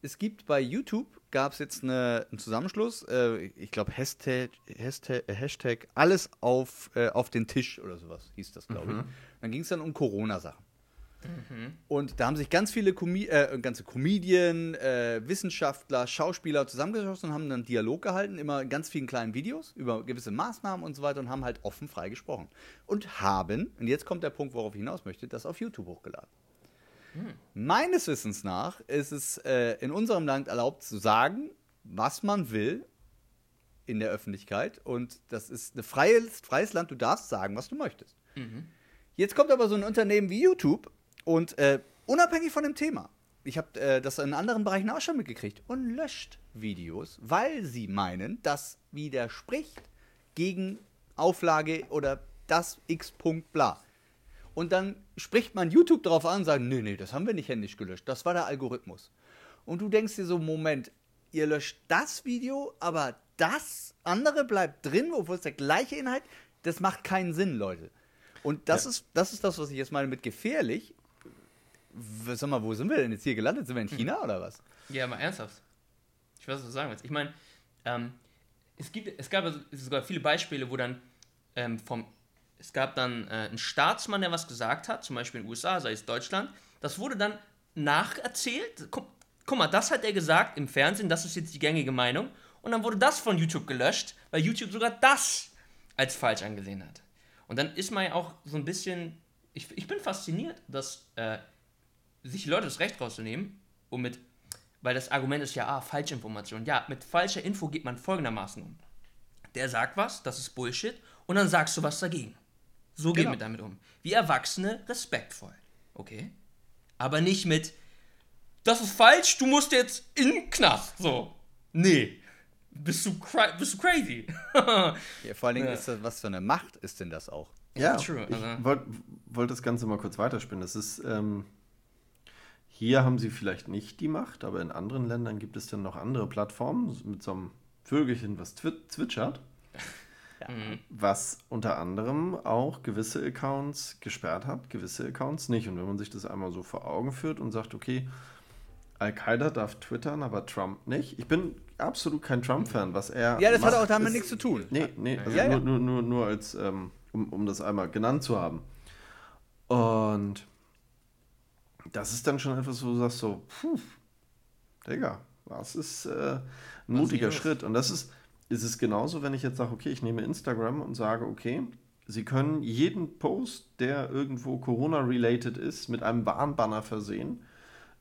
Es gibt bei YouTube, gab es jetzt eine, einen Zusammenschluss, äh, ich glaube Hashtag, Hashtag, äh, Hashtag alles auf, äh, auf den Tisch oder sowas hieß das, glaube ich. Dann ging es dann um Corona-Sachen. Und da haben sich ganz viele Comi äh, ganze Comedien, äh, Wissenschaftler, Schauspieler zusammengeschlossen und haben dann Dialog gehalten, immer in ganz vielen kleinen Videos über gewisse Maßnahmen und so weiter und haben halt offen frei gesprochen. Und haben, und jetzt kommt der Punkt, worauf ich hinaus möchte, das auf YouTube hochgeladen. Meines Wissens nach ist es äh, in unserem Land erlaubt zu sagen, was man will in der Öffentlichkeit. Und das ist ein freies, freies Land, du darfst sagen, was du möchtest. Jetzt kommt aber so ein Unternehmen wie YouTube und äh, unabhängig von dem Thema, ich habe äh, das in anderen Bereichen auch schon mitgekriegt, und löscht Videos, weil sie meinen, das widerspricht gegen Auflage oder das X. Punkt bla. Und dann spricht man YouTube darauf an und sagt, nee, nee, das haben wir nicht händisch gelöscht. Das war der Algorithmus. Und du denkst dir so, Moment, ihr löscht das Video, aber das andere bleibt drin, obwohl es der gleiche Inhalt, das macht keinen Sinn, Leute. Und das, ist, das ist das, was ich jetzt meine mit gefährlich. Sag mal, wo sind wir denn jetzt hier gelandet? Sind wir in China oder was? Ja, mal ernsthaft. Ich weiß, was du sagen willst. Ich meine, ähm, es, gibt, es gab sogar viele Beispiele, wo dann ähm, vom. Es gab dann äh, einen Staatsmann, der was gesagt hat, zum Beispiel in den USA, sei es Deutschland. Das wurde dann nacherzählt. Guck, guck mal, das hat er gesagt im Fernsehen, das ist jetzt die gängige Meinung. Und dann wurde das von YouTube gelöscht, weil YouTube sogar das als falsch angesehen hat. Und dann ist man ja auch so ein bisschen. Ich, ich bin fasziniert, dass äh, sich Leute das Recht rauszunehmen, um mit weil das Argument ist ja, ah, Falschinformation. Ja, mit falscher Info geht man folgendermaßen um. Der sagt was, das ist Bullshit, und dann sagst du was dagegen. So geht Genau. man damit um. Wie Erwachsene respektvoll. Okay? Aber nicht mit, das ist falsch, du musst jetzt in den Knast. So. Nee. Bist du, bist du crazy? [laughs] Ja, vor allen Dingen Ja. ist das, was für eine Macht ist denn das auch? Ja, True, ich also- wollte wollt das Ganze mal kurz weiterspinnen. Das ist, ähm, hier haben sie vielleicht nicht die Macht, aber in anderen Ländern gibt es dann noch andere Plattformen mit so einem Vögelchen, was twi zwitschert, [laughs] was unter anderem auch gewisse Accounts gesperrt hat, gewisse Accounts nicht. Und wenn man sich das einmal so vor Augen führt und sagt, okay, Al-Qaida darf twittern, aber Trump nicht. Ich bin absolut kein Trump-Fan, was er. Ja, das hat macht, auch damit ist- nichts zu tun. Nee, nee, also Ja, ja. Nur, nur, nur, nur als, ähm, um, um das einmal genannt zu haben. Und das ist dann schon etwas, wo du sagst so, puh, Digga, das ist äh, ein mutiger los? Schritt. Und das ist, ist es genauso, wenn ich jetzt sage, okay, ich nehme Instagram und sage, okay, Sie können jeden Post, der irgendwo Corona-related ist, mit einem Warnbanner versehen.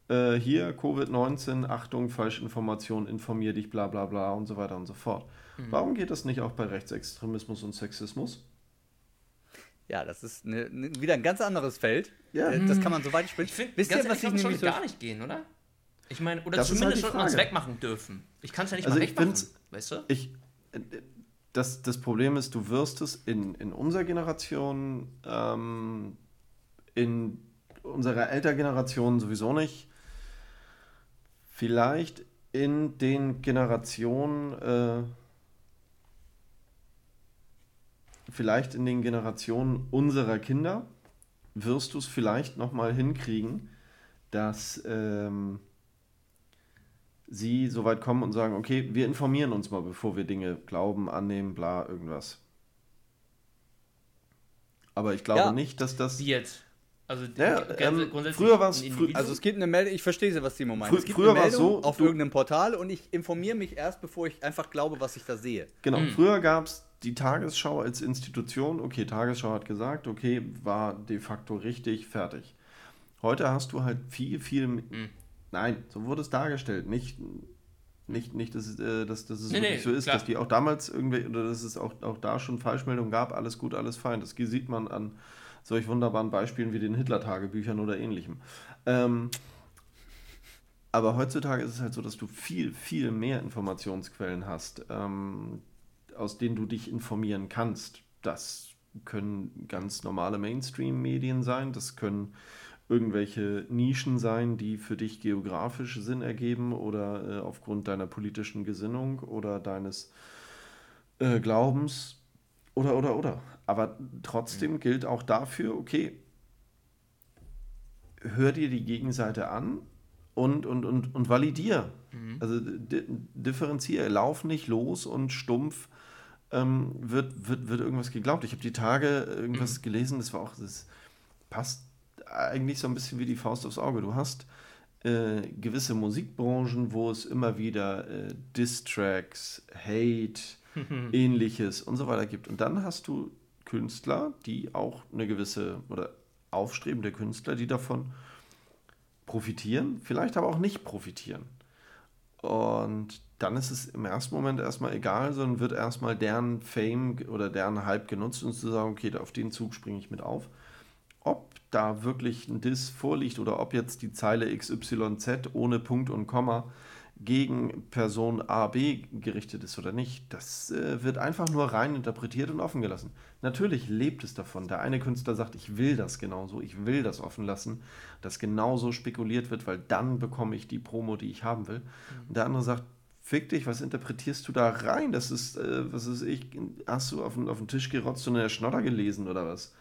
Äh, hier Covid-19, Achtung, Falschinformation, informier dich, bla bla bla und so weiter und so fort. Warum geht das nicht auch bei Rechtsextremismus und Sexismus? Ja, das ist ne, ne, wieder ein ganz anderes Feld. Ja. Äh, Das kann man so weit spielen. Ich finde, Wisst ihr, was ich so gar nicht gehen, oder? Ich meine, oder Das zumindest halt sollte man es wegmachen dürfen. Ich kann es ja nicht Also mal ich wegmachen, weißt du? Ich, äh, das, das Problem ist, du wirst es in, in unserer Generation, ähm, in unserer Elterngeneration sowieso nicht. Vielleicht in den Generationen, äh, vielleicht in den Generationen unserer Kinder wirst du es vielleicht nochmal hinkriegen, dass ähm, sie so weit kommen und sagen, okay, wir informieren uns mal, bevor wir Dinge glauben, annehmen, bla, irgendwas. Aber ich glaube Ja. nicht, dass das... Wie jetzt? Also Ja, ähm, grundsätzlich früher war's- ein frü- Individuum? Also es gibt eine Meldung, ich verstehe, was Timo meint. Frü- es gibt früher eine war's Meldung so, auf irgendeinem Portal und ich informiere mich erst, bevor ich einfach glaube, was ich da sehe. Genau, Mhm. früher gab es die Tagesschau als Institution. Okay, Tagesschau hat gesagt, okay, war de facto richtig, fertig. Heute hast du halt viel, viel. Mhm. Nein, so wurde es dargestellt. Nicht, nicht, nicht dass, es, äh, dass, dass es Nee, wirklich nee, so ist, klar. dass die auch damals irgendwie, oder dass es auch, auch da schon Falschmeldungen gab, alles gut, alles fein. Das sieht man an solch wunderbaren Beispielen wie den Hitler-Tagebüchern oder ähnlichem. Ähm, aber heutzutage ist es halt so, dass du viel, viel mehr Informationsquellen hast, ähm, aus denen du dich informieren kannst. Das können ganz normale Mainstream-Medien sein, das können irgendwelche Nischen sein, die für dich geografisch Sinn ergeben oder äh, aufgrund deiner politischen Gesinnung oder deines äh, Glaubens oder, oder, oder. Aber trotzdem gilt auch dafür, okay, hör dir die Gegenseite an und, und, und, und validier. Also di differenzier, lauf nicht los und stumpf ähm, wird, wird, wird irgendwas geglaubt. Ich habe die Tage irgendwas gelesen, das war auch, das passt eigentlich so ein bisschen wie die Faust aufs Auge. Du hast äh, gewisse Musikbranchen, wo es immer wieder äh, Diss-Tracks, Hate, [laughs] ähnliches und so weiter gibt. Und dann hast du Künstler, die auch eine gewisse oder aufstrebende Künstler, die davon profitieren, vielleicht aber auch nicht profitieren. Und dann ist es im ersten Moment erstmal egal, sondern wird erstmal deren Fame oder deren Hype genutzt, um zu sagen, okay, auf den Zug springe ich mit auf. Ob da wirklich ein Diss vorliegt oder ob jetzt die Zeile XYZ ohne Punkt und Komma gegen Person A, B gerichtet ist oder nicht, das äh, wird einfach nur rein interpretiert und offen gelassen. Natürlich lebt es davon. Der eine Künstler sagt, ich will das genauso, ich will das offen lassen, dass genauso spekuliert wird, weil dann bekomme ich die Promo, die ich haben will. Und der andere sagt, fick dich, was interpretierst du da rein? Das ist, äh, was ist ich, hast du auf den, auf den Tisch gerotzt und in der Schnodder gelesen oder was?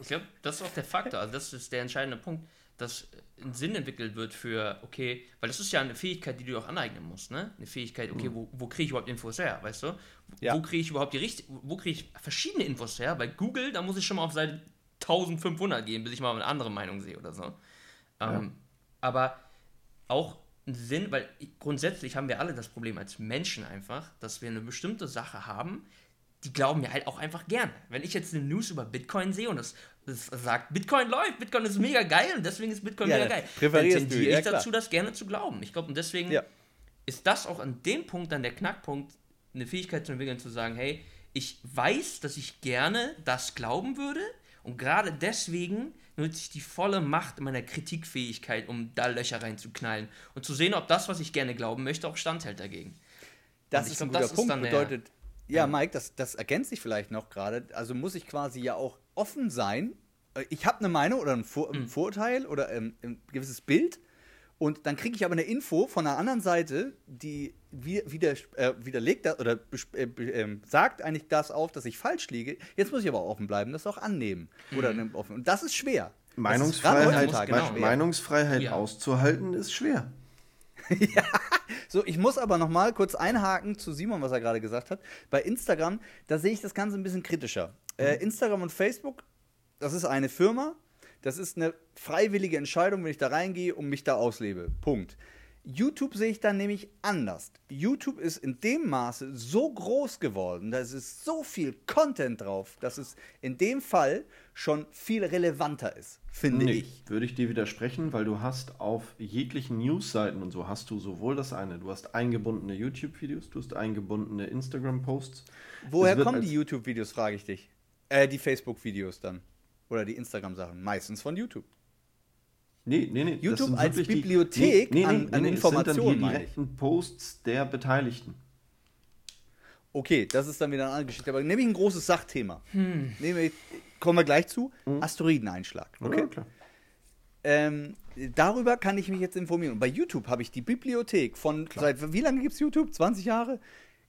Ich glaube, das ist auch der Faktor. Also, das ist der entscheidende Punkt, dass ein Sinn entwickelt wird für, okay, weil das ist ja eine Fähigkeit, die du auch aneignen musst, ne? Eine Fähigkeit, okay, wo, wo kriege ich überhaupt Infos her, weißt du? Ja. Wo kriege ich überhaupt die richtige, wo kriege ich verschiedene Infos her? Bei Google, da muss ich schon mal auf Seite 1500 gehen, bis ich mal eine andere Meinung sehe oder so. Ähm, aber auch ein Sinn, weil grundsätzlich haben wir alle das Problem als Menschen einfach, dass wir eine bestimmte Sache haben, die glauben mir halt auch einfach gerne. Wenn ich jetzt eine News über Bitcoin sehe und das, das sagt, Bitcoin läuft, Bitcoin ist mega geil und deswegen ist Bitcoin Ja, mega geil, dann tendiere ja, ich klar. dazu, das gerne zu glauben. Ich glaube, und deswegen Ja. ist das auch an dem Punkt dann der Knackpunkt, eine Fähigkeit zu entwickeln, zu sagen, hey, ich weiß, dass ich gerne das glauben würde und gerade deswegen nutze ich die volle Macht meiner Kritikfähigkeit, um da Löcher reinzuknallen und zu sehen, ob das, was ich gerne glauben möchte, auch standhält dagegen. Das Und ist glaub, ein guter das Punkt. dann Bedeutet, ja, Mike, das, das ergänzt sich vielleicht noch gerade. Also muss ich quasi ja auch offen sein. Äh, Ich habe eine Meinung oder ein, Vor Mhm. ein Vorurteil oder ähm, ein gewisses Bild. Und dann kriege ich aber eine Info von der anderen Seite, die wi- wider, äh, widerlegt das oder äh, ähm, sagt eigentlich das auf, dass ich falsch liege. Jetzt muss ich aber offen bleiben, das auch annehmen. Oder Mhm. ne, offen. Und das ist schwer. Ist Meinungsfreiheit, heutzutage genau. schwer. Meinungsfreiheit Ja. auszuhalten ist schwer. [laughs] So, ich muss aber noch mal kurz einhaken zu Simon, was er gerade gesagt hat. Bei Instagram, da sehe ich das Ganze ein bisschen kritischer. Äh, Instagram und Facebook, das ist eine Firma, das ist eine freiwillige Entscheidung, wenn ich da reingehe und mich da auslebe. Punkt. YouTube sehe ich dann nämlich anders. YouTube ist in dem Maße so groß geworden, da ist so viel Content drauf, dass es in dem Fall schon viel relevanter ist, finde Nee, ich. Würde ich dir widersprechen, weil du hast auf jeglichen Newsseiten und so hast du sowohl das eine, du hast eingebundene YouTube-Videos, du hast eingebundene Instagram-Posts. Woher kommen die YouTube-Videos, frage ich dich. Äh, die Facebook-Videos dann. Oder die Instagram-Sachen. Meistens von YouTube. Nee, nee, nee. das YouTube sind als wirklich die- Bibliothek nee, nee, an- an nee, es sind Informationen, dann die direkten Posts der Beteiligten. Okay, das ist dann wieder eine andere Geschichte. Aber nehme ich ein großes Sachthema. Hm. Nehme ich, kommen wir gleich zu. Asteroideneinschlag. Okay. Ja, klar. Ähm, darüber kann ich mich jetzt informieren. Und bei YouTube habe ich die Bibliothek von, seit wie lange gibt es YouTube? 20 Jahre?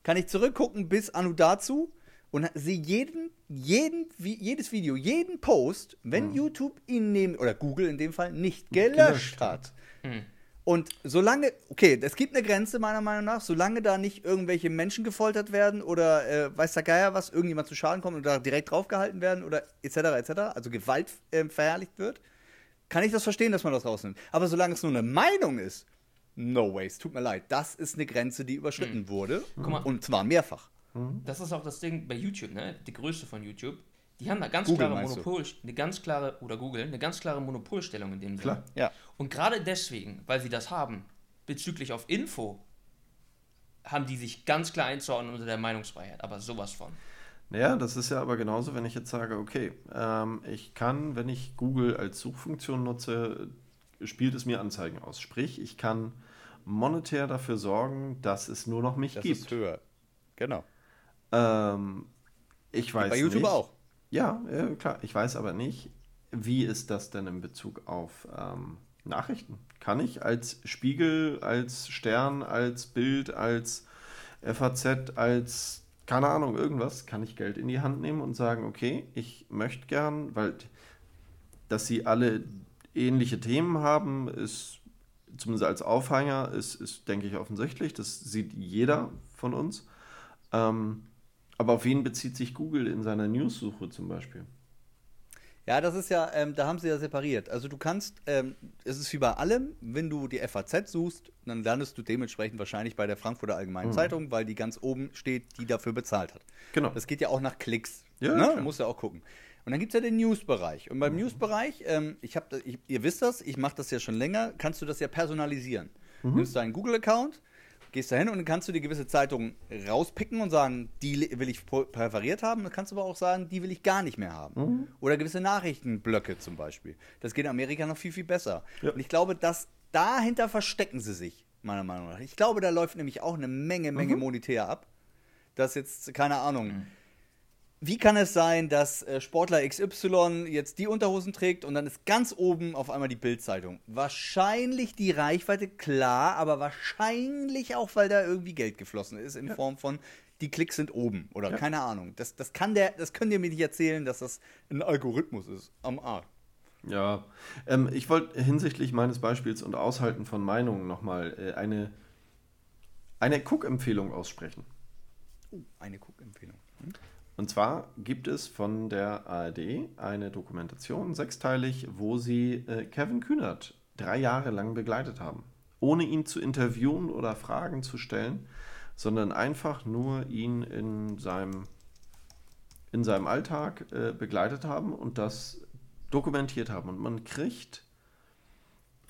Kann ich zurückgucken bis Anu dazu und sehe jeden, jeden, jedes Video, jeden Post, wenn YouTube ihn nehmen, oder Google in dem Fall, nicht gelöscht, Gelöscht hat. Und solange, okay, es gibt eine Grenze meiner Meinung nach, solange da nicht irgendwelche Menschen gefoltert werden oder äh, weiß der Geier was, irgendjemand zu Schaden kommt und da direkt draufgehalten werden oder etc. etc., also Gewalt äh, verherrlicht wird, kann ich das verstehen, dass man das rausnimmt. Aber solange es nur eine Meinung ist, no ways, tut mir leid, das ist eine Grenze, die überschritten wurde Guck mal. und zwar mehrfach. Das ist auch das Ding bei YouTube, ne? Die Größe von YouTube. Die haben eine ganz Google, klare du? Monopol, eine ganz klare, oder Google, eine ganz klare Monopolstellung in dem Sinne. Klar. Ja. Und gerade deswegen, weil sie das haben, bezüglich auf Info, haben die sich ganz klar einzuordnen unter der Meinungsfreiheit. Aber sowas von. Naja, das ist ja aber genauso, wenn ich jetzt sage, okay, ähm, ich kann, wenn ich Google als Suchfunktion nutze, spielt es mir Anzeigen aus. Sprich, ich kann monetär dafür sorgen, dass es nur noch mich Das gibt. ist höher. Genau. Ähm, ich weiß Bei YouTube nicht, auch. Ja, ja, klar. Ich weiß aber nicht, wie ist das denn in Bezug auf ähm, Nachrichten? Kann ich als Spiegel, als Stern, als Bild, als FAZ, als keine Ahnung, irgendwas, kann ich Geld in die Hand nehmen und sagen, okay, ich möchte gern, weil dass sie alle ähnliche Themen haben, ist zumindest als Aufhänger, ist, ist denke ich, offensichtlich. Das sieht jeder von uns. Ähm, aber auf wen bezieht sich Google in seiner News-Suche zum Beispiel? Ja, das ist ja, ähm, da haben sie ja separiert. Also du kannst, ähm, es ist wie bei allem, wenn du die FAZ suchst, dann landest du dementsprechend wahrscheinlich bei der Frankfurter Allgemeinen Zeitung, weil die ganz oben steht, die dafür bezahlt hat. Genau. Das geht ja auch nach Klicks. Ja, ne? klar. Muss ja auch gucken. Und dann gibt es ja den News-Bereich. Und beim News-Bereich, ähm, ich hab, ich, ihr wisst das, ich mache das ja schon länger, kannst du das ja personalisieren. Nimmst deinen Google-Account, gehst da hin und dann kannst du dir gewisse Zeitungen rauspicken und sagen, die will ich präferiert haben. Dann kannst du aber auch sagen, die will ich gar nicht mehr haben. Oder gewisse Nachrichtenblöcke zum Beispiel. Das geht in Amerika noch viel, viel besser. Ja. Und ich glaube, dass dahinter verstecken sie sich, meiner Meinung nach. Ich glaube, da läuft nämlich auch eine Menge, Menge monetär ab. Das jetzt, keine Ahnung. Wie kann es sein, dass äh, Sportler XY jetzt die Unterhosen trägt und dann ist ganz oben auf einmal die Bildzeitung? Wahrscheinlich die Reichweite, klar, aber wahrscheinlich auch, weil da irgendwie Geld geflossen ist in Form von die Klicks sind oben oder Ja. keine Ahnung. Das, das kann der, das könnt ihr mir nicht erzählen, dass das ein Algorithmus ist. Am A. Ja, ähm, ich wollte hinsichtlich meines Beispiels und Aushalten von Meinungen nochmal äh, eine, eine Cook-Empfehlung aussprechen. Oh, eine Guckempfehlung. Hm? Und zwar gibt es von der ARD eine Dokumentation, sechsteilig, wo sie äh, Kevin Kühnert drei Jahre lang begleitet haben. Ohne ihn zu interviewen oder Fragen zu stellen, sondern einfach nur ihn in seinem, in seinem Alltag äh, begleitet haben und das dokumentiert haben. Und man kriegt,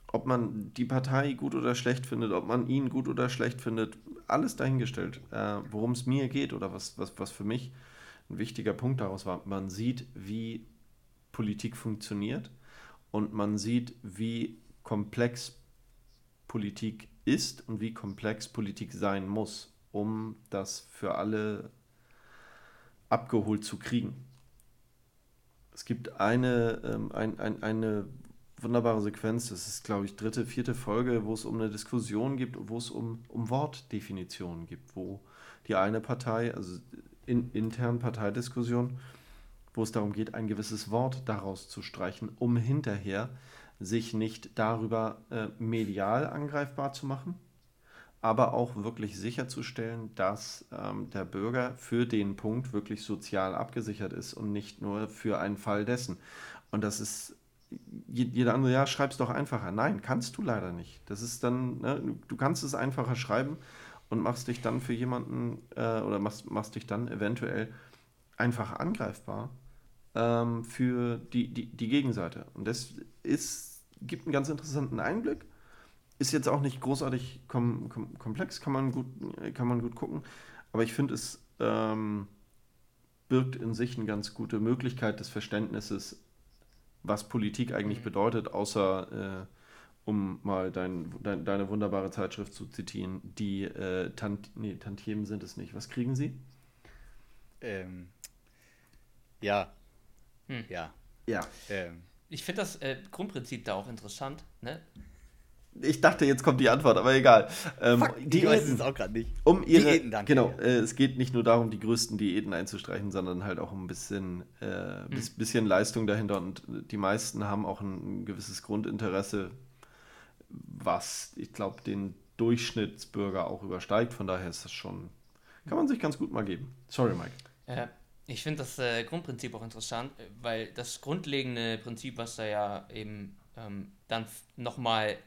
ob man die Partei gut oder schlecht findet, ob man ihn gut oder schlecht findet, alles dahingestellt, äh, worum es mir geht oder was, was, was für mich ein wichtiger Punkt daraus war. Man sieht, wie Politik funktioniert und man sieht, wie komplex Politik ist und wie komplex Politik sein muss, um das für alle abgeholt zu kriegen. Es gibt eine, ähm, ein, ein, eine wunderbare Sequenz, das ist, glaube ich, dritte, vierte Folge, wo es um eine Diskussion gibt, wo es um, um Wortdefinitionen gibt, wo die eine Partei, also in intern Parteidiskussion, wo es darum geht, ein gewisses Wort daraus zu streichen, um hinterher sich nicht darüber äh, medial angreifbar zu machen, aber auch wirklich sicherzustellen, dass ähm, der Bürger für den Punkt wirklich sozial abgesichert ist und nicht nur für einen Fall dessen. Und das ist je- jeder andere, ja, schreib's doch einfacher. Nein, kannst du leider nicht. Das ist dann, ne, du kannst es einfacher schreiben und machst dich dann für jemanden äh, oder machst, machst dich dann eventuell einfach angreifbar ähm, für die, die, die Gegenseite. Und das ist, gibt einen ganz interessanten Einblick. Ist jetzt auch nicht großartig kom kom komplex, kann man, gut, kann man gut gucken. Aber ich finde es ähm, birgt in sich eine ganz gute Möglichkeit des Verständnisses, was Politik eigentlich bedeutet, außer, äh, um mal dein, dein, deine wunderbare Zeitschrift zu zitieren, die äh, Tant nee, Tantiemen sind es nicht. Was kriegen sie? Ähm, ja. Hm. Ja. Ja. Ähm, Ich finde das äh, Grundprinzip da auch interessant. Ne? Ich dachte, jetzt kommt die Antwort, aber egal. Ähm, fuck, ich weiß es auch gerade nicht. Um ihre, Diäten, danke. Genau, äh, es geht nicht nur darum, die größten Diäten einzustreichen, sondern halt auch um ein bisschen, äh, bis, bisschen Leistung dahinter. Und die meisten haben auch ein, gewisses Grundinteresse, was ich glaube, den Durchschnittsbürger auch übersteigt. Von daher ist das schon, kann man sich ganz gut mal geben. Sorry, Mike. Äh, ich finde das äh, Grundprinzip auch interessant, weil das grundlegende Prinzip, was da ja eben ähm, dann nochmal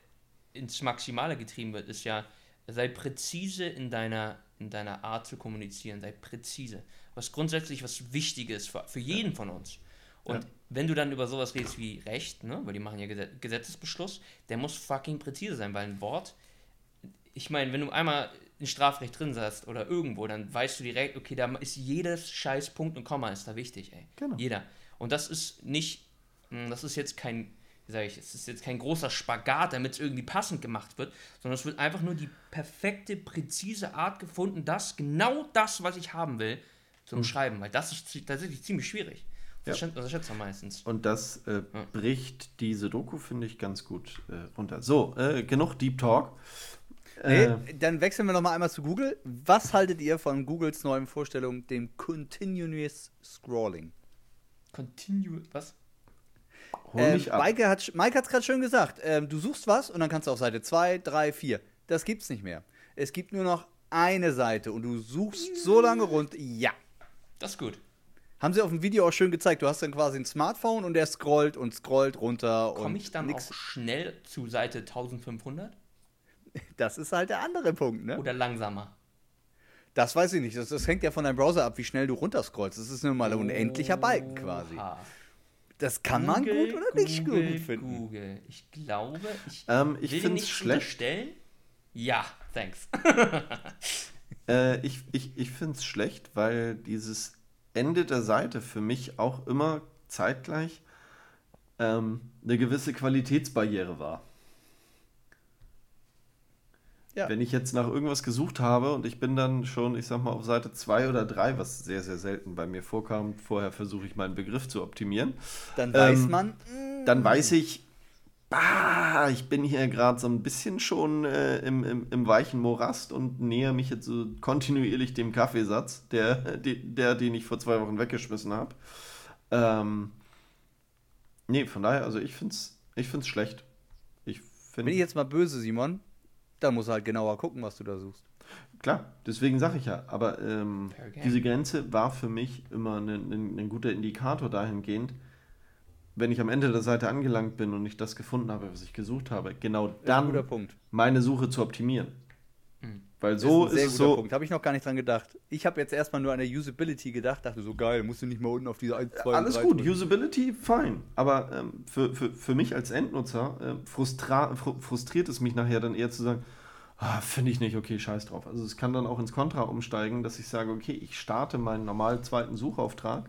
ins Maximale getrieben wird, ist ja, sei präzise in deiner, in deiner Art zu kommunizieren, sei präzise. Was grundsätzlich was Wichtiges für, für jeden von uns. Und Ja. wenn du dann über sowas redest wie Recht, ne, weil die machen ja Gesetz Gesetzesbeschluss, der muss fucking präzise sein, weil ein Wort, ich meine, wenn du einmal in Strafrecht drin saßt oder irgendwo, dann weißt du direkt, okay, da ist jedes scheiß Punkt und Komma ist da wichtig, ey. Genau. Jeder. Und das ist nicht, mh, das ist jetzt kein, wie sage ich, es ist jetzt kein großer Spagat, damit es irgendwie passend gemacht wird, sondern es wird einfach nur die perfekte, präzise Art gefunden, das, genau das, was ich haben will, zu umschreiben, weil das ist tatsächlich ziemlich schwierig. Ja. Das ja. unterschätzt man meistens. Und das äh, bricht diese Doku, finde ich, ganz gut äh, runter. So, äh, genug Deep Talk. Nee, Äh, dann wechseln wir noch mal einmal zu Google. Was haltet ihr von Googles neuen Vorstellung, dem Continuous Scrolling? Continue, was? hol Ähm, mich ab. Maike hat Mike hat es gerade schon gesagt. Ähm, du suchst was und dann kannst du auf Seite 2, 3, 4. Das gibt's nicht mehr. Es gibt nur noch eine Seite und du suchst so lange rund. Ja. Das ist gut. Haben sie auf dem Video auch schön gezeigt. Du hast dann quasi ein Smartphone und der scrollt und scrollt runter. Komme und ich dann nix. auch schnell zu Seite 1500 Das ist halt der andere Punkt, ne? oder langsamer? Das weiß ich nicht. Das, das hängt ja von deinem Browser ab, wie schnell du runterscrollst. Das ist nun mal ein unendlicher Balken quasi. Oha. Das kann man Google, gut oder nicht Google, gut finden. Google. Ich glaube, ich Ähm, ich find's nichts schlecht. unterstellen. Ja, thanks. [laughs] Äh, ich ich, ich finde es schlecht, weil dieses Ende der Seite für mich auch immer zeitgleich ähm, eine gewisse Qualitätsbarriere war. Ja. Wenn ich jetzt nach irgendwas gesucht habe und ich bin dann schon, ich sag mal, auf Seite 2 oder 3, was sehr, sehr selten bei mir vorkam, vorher versuche ich meinen Begriff zu optimieren, Dann weiß Ähm, man, mm, dann weiß ich, bah, ich bin hier gerade so ein bisschen schon äh, im, im, im weichen Morast und näher mich jetzt so kontinuierlich dem Kaffeesatz, der, der, der den ich vor zwei Wochen weggeschmissen habe. Ähm, nee, von daher, also ich finde es ich find's schlecht. Ich bin ich jetzt mal böse, Simon, dann musst du halt genauer gucken, was du da suchst. klar, deswegen sage ich ja, aber ähm, diese Grenze war für mich immer ein, ein, ein guter Indikator dahingehend, wenn ich am Ende der Seite angelangt bin und ich das gefunden habe, was ich gesucht habe, genau Ist dann meine Suche zu optimieren. Mhm. Weil so ist ist, ein sehr es guter so. Punkt. Habe ich noch gar nicht dran gedacht. Ich habe jetzt erstmal nur an der Usability gedacht, dachte so geil, musst du nicht mal unten auf diese 1, 2, Alles 3 gut, drücken. Usability, fein. Aber ähm, für, für, für mich als Endnutzer äh, frustra frustriert es mich nachher dann eher zu sagen, ah, finde ich nicht, okay, scheiß drauf. Also es kann dann auch ins Kontra umsteigen, dass ich sage, okay, ich starte meinen normalen zweiten Suchauftrag,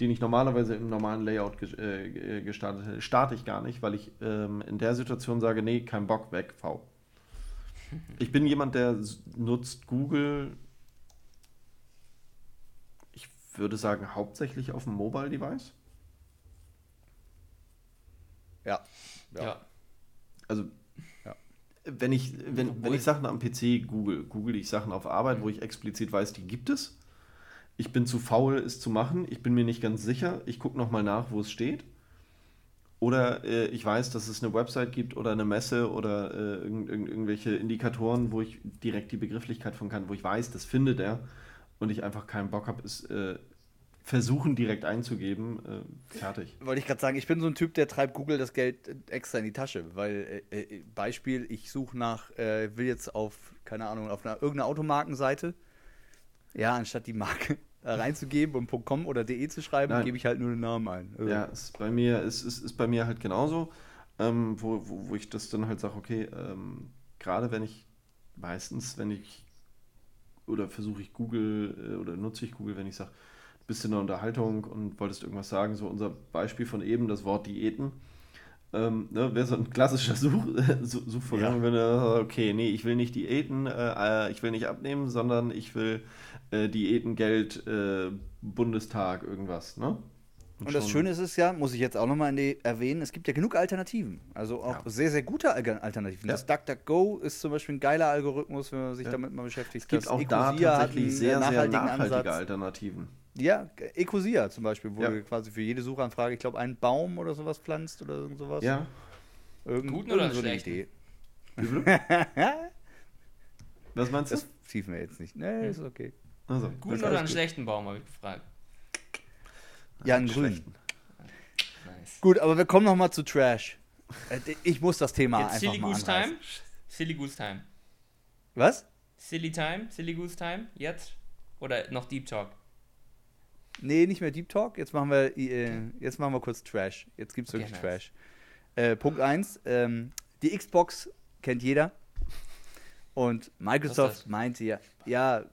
den ich normalerweise im normalen Layout ge äh, äh, gestartet hätte, starte ich gar nicht, weil ich ähm, in der Situation sage, nee, kein Bock, weg, V. Ich bin jemand, der nutzt Google, ich würde sagen, hauptsächlich auf dem Mobile-Device. Ja. Ja. Ja. Also, Ja. wenn ich, wenn, wenn ich Sachen am PC google, google ich Sachen auf Arbeit, wo ich explizit weiß, die gibt es. Ich bin zu faul, es zu machen. Ich bin mir nicht ganz sicher. Ich gucke nochmal nach, wo es steht. Oder äh, ich weiß, dass es eine Website gibt oder eine Messe oder äh, irgend, irgend, irgendwelche Indikatoren, wo ich direkt die Begrifflichkeit von kann, wo ich weiß, das findet er und ich einfach keinen Bock habe, es äh, versuchen direkt einzugeben. Äh, fertig. Wollte ich gerade sagen, ich bin so ein Typ, der treibt Google das Geld äh, extra in die Tasche. Weil, äh, äh, Beispiel, ich suche nach, äh, will jetzt auf, keine Ahnung, auf einer, irgendeiner Automarkenseite. Ja, anstatt die Marke [laughs] reinzugeben und .com oder .de zu schreiben, Nein. gebe ich halt nur den Namen ein. Also, Ja, ist bei mir, ist, ist, ist bei mir halt genauso, ähm, wo, wo, wo ich das dann halt sage, okay, ähm, gerade wenn ich meistens, wenn ich oder versuche ich Google äh, oder nutze ich Google, wenn ich sage, bist in der Unterhaltung und wolltest irgendwas sagen. So unser Beispiel von eben, das Wort Diäten. Ähm, ne, Wäre so ein klassischer Such, [laughs] Such Suchvorgang, Ja. wenn du, okay, nee, ich will nicht Diäten, äh, äh, ich will nicht abnehmen, sondern ich will äh, Diätengeld, äh, Bundestag, irgendwas, ne? Und das schon- Schöne ist es ja, muss ich jetzt auch nochmal erwähnen, es gibt ja genug Alternativen. Also auch Ja. sehr, sehr gute Al- Alternativen. Ja. Das DuckDuckGo ist zum Beispiel ein geiler Algorithmus, wenn man sich Ja. damit mal beschäftigt. Es gibt Das auch da tatsächlich sehr, sehr nachhaltige Ansatz. Alternativen. Ja, Ecosia zum Beispiel, wo Ja. du quasi für jede Suchanfrage, ich glaube, einen Baum oder sowas pflanzt oder irgend sowas. Ja, Irgend, Guten oder so eine schlechten? Idee. [laughs] was meinst du? Das schiefen wir jetzt nicht. Nee, ist okay. Also, Guten ist oder einen gut. schlechten Baum, habe ich gefragt. Ja, einen schlechten. grünen. Nice. Gut, aber wir kommen nochmal zu Trash. Äh, Ich muss das Thema Jetzt einfach Silly mal Goose anreißen. Time? Silly Goose Time. Was? Silly Time? Silly Goose Time? Jetzt? Oder noch Deep Talk? Nee, nicht mehr Deep Talk. Jetzt machen wir, äh, jetzt machen wir kurz Trash. Jetzt gibt's Okay, wirklich nice. Trash. Äh, Punkt 1. Ähm, die Xbox kennt jeder. Und Microsoft meinte ja, ja,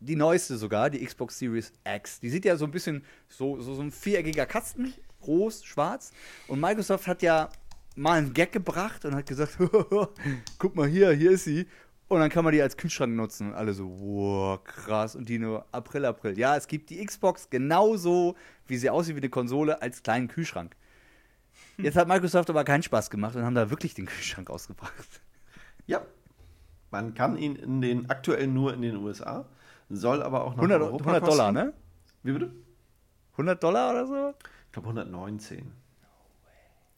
die neueste sogar, die Xbox Series X. Die sieht ja so ein bisschen so, so, so ein viereckiger Kasten, groß, schwarz. Und Microsoft hat ja mal einen Gag gebracht und hat gesagt, [laughs] guck mal hier, hier ist sie. Und dann kann man die als Kühlschrank nutzen. Und alle so, wow, krass. Und die nur April, April. Ja, es gibt die Xbox genauso, wie sie aussieht wie eine Konsole, als kleinen Kühlschrank. Jetzt hat Microsoft aber keinen Spaß gemacht und haben da wirklich den Kühlschrank ausgebracht. Ja. Man kann ihn in den aktuell nur in den USA, soll aber auch nach 100, Europa 100 Dollar, kosten. ne? Wie bitte? 100 Dollar oder so? Ich glaube 119.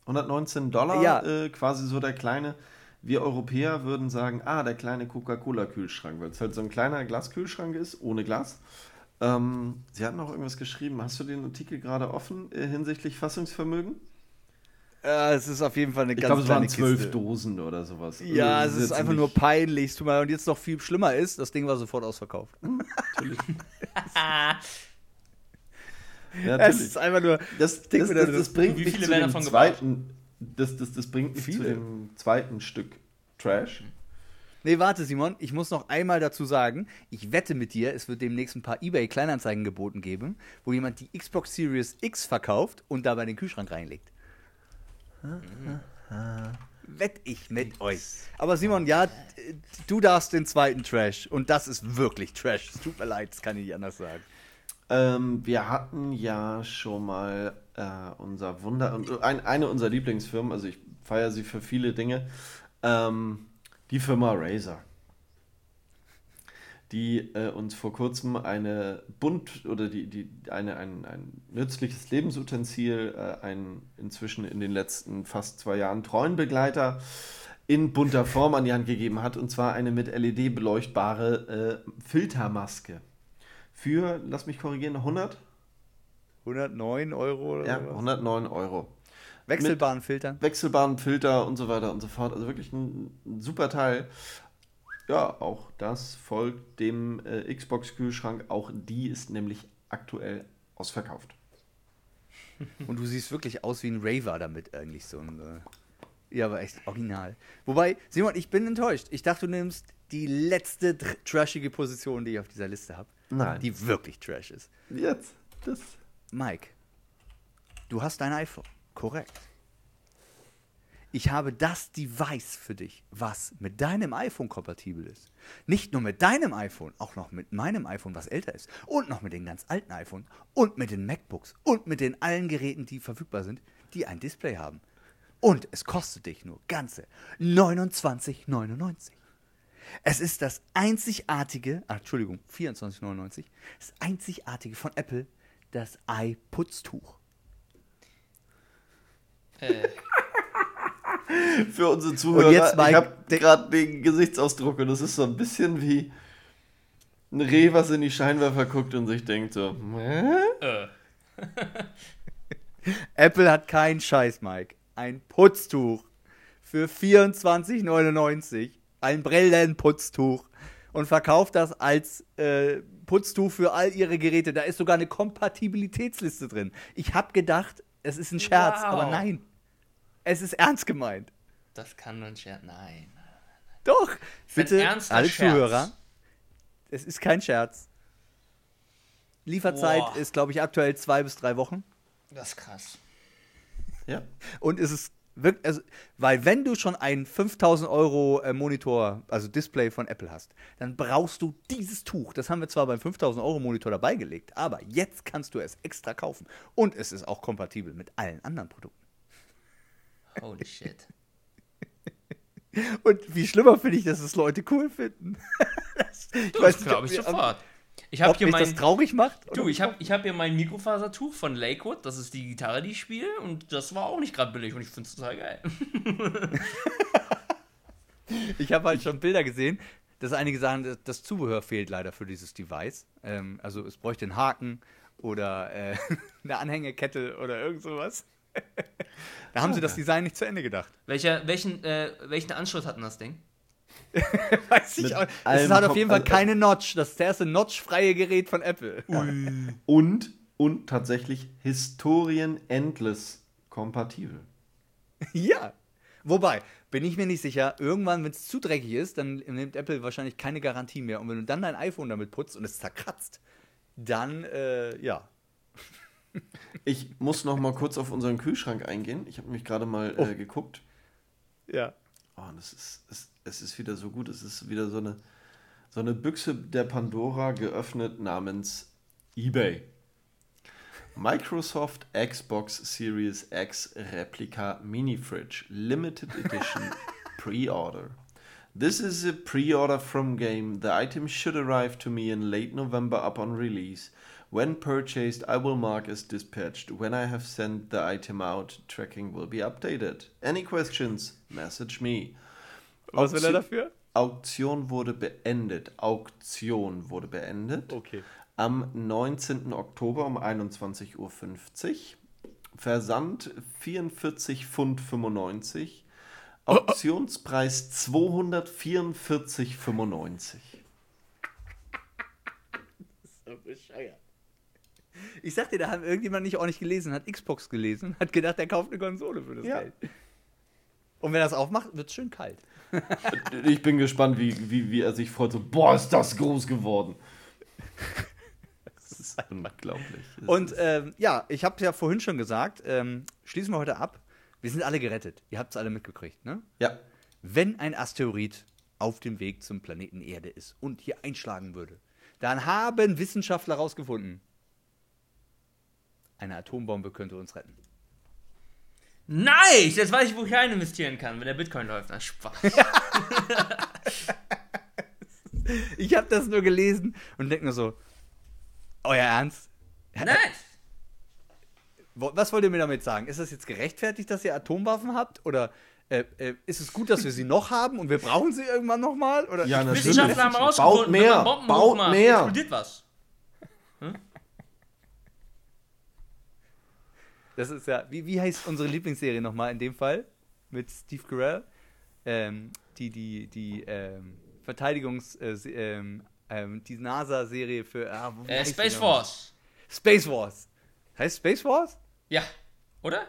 119 Dollar, Ja. äh, quasi so der kleine. Wir Europäer würden sagen, ah, der kleine Coca-Cola-Kühlschrank, weil es halt so ein kleiner Glaskühlschrank ist, ohne Glas. Ähm, Sie hatten auch irgendwas geschrieben. Hast du den Artikel gerade offen äh, hinsichtlich Fassungsvermögen? Ja, es ist auf jeden Fall eine Ich ganz glaube, es waren zwölf. Dosen oder sowas. Ja, Also, es ist einfach nicht- nur peinlich. Tut mir. Und jetzt noch viel schlimmer ist, das Ding war sofort ausverkauft. [laughs] Ja, Es natürlich. ist einfach nur. Das, das, das, das bringt wie mich viele zu dem zweiten. Das, das, das bringt mich zu Viele. dem zweiten Stück Trash. Nee, warte, Simon, ich muss noch einmal dazu sagen, ich wette mit dir, es wird demnächst ein paar eBay-Kleinanzeigen geboten geben, wo jemand die Xbox Series X verkauft und dabei den Kühlschrank reinlegt. Wett ich mit euch. Aber Simon, ja, du darfst den zweiten Trash. Und das ist wirklich Trash. Es tut mir leid, das kann ich nicht anders sagen. Ähm, wir hatten ja schon mal äh, unser Wunder und ein, eine unserer Lieblingsfirmen, also ich feiere sie für viele Dinge, ähm, die Firma Razer. Die äh, uns vor kurzem eine bunt oder die, die eine, ein, ein nützliches Lebensutensil, äh, ein inzwischen in den letzten fast zwei Jahren treuen Begleiter in bunter Form an die Hand gegeben hat, und zwar eine mit LED beleuchtbare äh, Filtermaske. Für, lass mich korrigieren, 100? 109 Euro oder Ja, was? 109 Euro. Wechselbaren Filtern. Wechselbaren Filter und so weiter und so fort. Also wirklich ein, ein super Teil. Ja, auch das folgt dem äh, Xbox-Kühlschrank. Auch die ist nämlich aktuell ausverkauft. [laughs] Und du siehst wirklich aus wie ein Raver damit eigentlich so. Ein, äh, ja, aber echt original. Wobei, Simon, ich bin enttäuscht. Ich dachte, du nimmst die letzte trashige Position, die ich auf dieser Liste habe. Nein. Die wirklich trash ist. Jetzt, das. Mike, du hast dein iPhone. Korrekt. Ich habe das Device für dich, was mit deinem iPhone kompatibel ist. Nicht nur mit deinem iPhone, auch noch mit meinem iPhone, was älter ist. Und noch mit den ganz alten iPhone. Und mit den MacBooks. Und mit den allen Geräten, die verfügbar sind, die ein Display haben. Und es kostet dich nur ganze 29,99. Es ist das einzigartige, ah, Entschuldigung, 24,99, das einzigartige von Apple, das iPutztuch. Äh, Für unsere Zuhörer, Und jetzt, Mike, ich habe de- gerade den Gesichtsausdruck und das ist so ein bisschen wie ein Reh, was in die Scheinwerfer guckt und sich denkt so, Hä? äh. Apple hat keinen Scheiß, Mike. Ein Putztuch für 24,99. Ein Brillenputztuch. Und verkauft das als äh, Putztuch für all ihre Geräte. Da ist sogar eine Kompatibilitätsliste drin. Ich habe gedacht, es ist ein Scherz, Wow. aber nein. Es ist ernst gemeint. Das kann nur ein Scherz. Nein. Doch, bitte, alle Scherz. Zuhörer. Es ist kein Scherz. Lieferzeit Boah. ist, glaube ich, aktuell zwei bis drei Wochen. Das ist krass. Ja. Und es ist wirklich, also, weil wenn du schon einen 5000 Euro äh, Monitor, also Display von Apple hast, dann brauchst du dieses Tuch. Das haben wir zwar beim 5000 Euro Monitor dabei gelegt, aber jetzt kannst du es extra kaufen. Und es ist auch kompatibel mit allen anderen Produkten. Holy shit. [laughs] Und wie schlimmer finde ich, dass es Leute cool finden. [laughs] das, ich das nicht, glaube ich sofort. Ich ob habe hier mich das mein. traurig macht. Du, ich habe ich hab hier mein Mikrofasertuch von Lakewood. Das ist die Gitarre, die ich spiele. Und das war auch nicht gerade billig. Und ich finde es total geil. [laughs] Ich habe halt schon Bilder gesehen, dass einige sagen, das Zubehör fehlt leider für dieses Device. Ähm, also es bräuchte einen Haken oder äh, [laughs] eine Anhängekette oder irgend sowas. [laughs] da haben sie das Design nicht zu Ende gedacht. Welcher, welchen, äh, welchen Anschluss hat denn das Ding? [laughs] Weiß ich auch. Es hat auf jeden Fall also- keine Notch. Das ist das erste Notch-freie Gerät von Apple. [laughs] Und, und tatsächlich Historien Endless kompatibel. ja. Wobei, bin ich mir nicht sicher, irgendwann, wenn es zu dreckig ist, dann nimmt Apple wahrscheinlich keine Garantie mehr. Und wenn du dann dein iPhone damit putzt und es zerkratzt, dann, äh, ja. [laughs] Ich muss noch mal kurz auf unseren Kühlschrank eingehen. Ich habe mich gerade mal äh, geguckt. Ja. Oh, das ist, es, es ist wieder so gut. Es ist wieder so eine, so eine Büchse der Pandora geöffnet namens eBay. Microsoft Xbox Series X Replica Mini Fridge Limited Edition [laughs] Pre-Order. This is a pre-order from game. The item should arrive to me in late November upon release. When purchased, I will mark as dispatched. When I have sent the item out, tracking will be updated. Any questions? Message me. Was will er Auktion- dafür? Auktion wurde beendet. Auktion wurde beendet. Okay. Am 19. Oktober um 21.50 Uhr. Versand 44 Pfund 95. Auktionspreis 244,95. So bescheuert. Ich sag dir, da hat irgendjemand nicht ordentlich gelesen, hat Xbox gelesen, hat gedacht, er kauft eine Konsole für das Ja. Geld. Und wenn er das aufmacht, wird es schön kalt. [laughs] Ich bin gespannt, wie, wie, wie er sich freut. So, boah, ist das groß geworden. Das ist unglaublich. Das Und ist- ähm, ja, ich habe ja vorhin schon gesagt, ähm, schließen wir heute ab. Wir sind alle gerettet. Ihr habt es alle mitgekriegt, ne? ja, Wenn ein Asteroid auf dem Weg zum Planeten Erde ist und hier einschlagen würde, dann haben Wissenschaftler herausgefunden, eine Atombombe könnte uns retten. Nice! Jetzt weiß ich, wo ich rein investieren kann, wenn der Bitcoin läuft. Na, Spaß. [laughs] Ich habe das nur gelesen und denke nur so, euer Ernst? nice! Was wollt ihr mir damit sagen? Ist das jetzt gerechtfertigt, dass ihr Atomwaffen habt? Oder äh, äh, ist es gut, dass wir sie noch haben und wir brauchen sie irgendwann nochmal? Oder Ja, natürlich. Wissenschaftler haben Baut herausgefunden, mehr, wenn man Bomben baut mehr. explodiert was. Das ist ja, wie, wie heißt unsere Lieblingsserie nochmal in dem Fall? Mit Steve Carell? Ähm, die, die, die, ähm, Verteidigungs-, äh, ähm, ähm, die NASA-Serie für, ah, Äh, Space? Force. Space Wars. Heißt Space Wars? Ja, oder?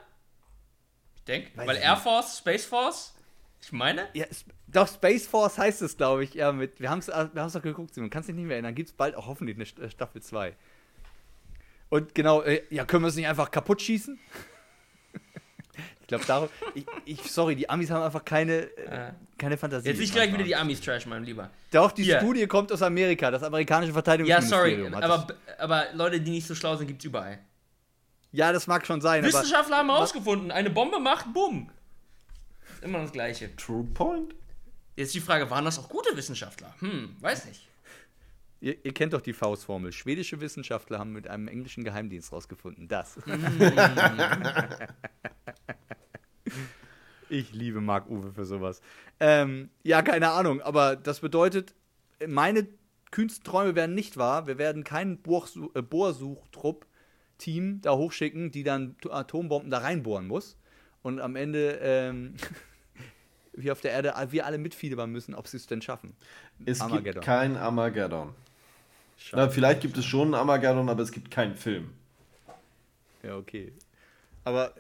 Ich denke, weil ich Air nicht. Force, Space Force, ich meine, Ja, doch, Space Force heißt es, glaube ich. Ja, mit, wir haben es wir haben's doch geguckt, Simon. Kannst dich nicht mehr erinnern. Gibt es bald auch hoffentlich eine äh, Staffel 2. Und genau, äh, ja, können wir es nicht einfach kaputt schießen? [laughs] ich glaube, darum. Ich, ich, sorry, die Amis haben einfach keine, äh, Äh. keine Fantasie. jetzt nicht gleich wieder die Amis trash, mein Lieber. Doch, die Hier. Studie kommt aus Amerika. Das amerikanische Ja, Verteidigungsministerium. sorry, hat aber, aber Leute, die nicht so schlau sind, gibt's überall. ja, das mag schon sein, Wissenschaftler haben herausgefunden, eine Bombe macht Bumm. Ist immer das Gleiche. True Point. Jetzt die Frage, waren das auch gute Wissenschaftler? Hm, weiß nicht. Ihr, ihr kennt doch die Faustformel. Schwedische Wissenschaftler haben mit einem englischen Geheimdienst rausgefunden. Das. [laughs] ich liebe Marc Uwe für sowas. Ähm, ja, keine Ahnung, aber das bedeutet, meine kühnsten Träume werden nicht wahr. Wir werden keinen Bohrsu- äh, Bohrsuchtrupp-Team da hochschicken, die dann Atombomben da reinbohren muss. Und am Ende, ähm, [laughs] wie auf der Erde, wir alle mitfiebern müssen, ob sie es denn schaffen. Es Armageddon. gibt kein Armageddon. Schade. Na, vielleicht gibt es schon einen Armageddon, aber es gibt keinen Film. Ja, okay. Aber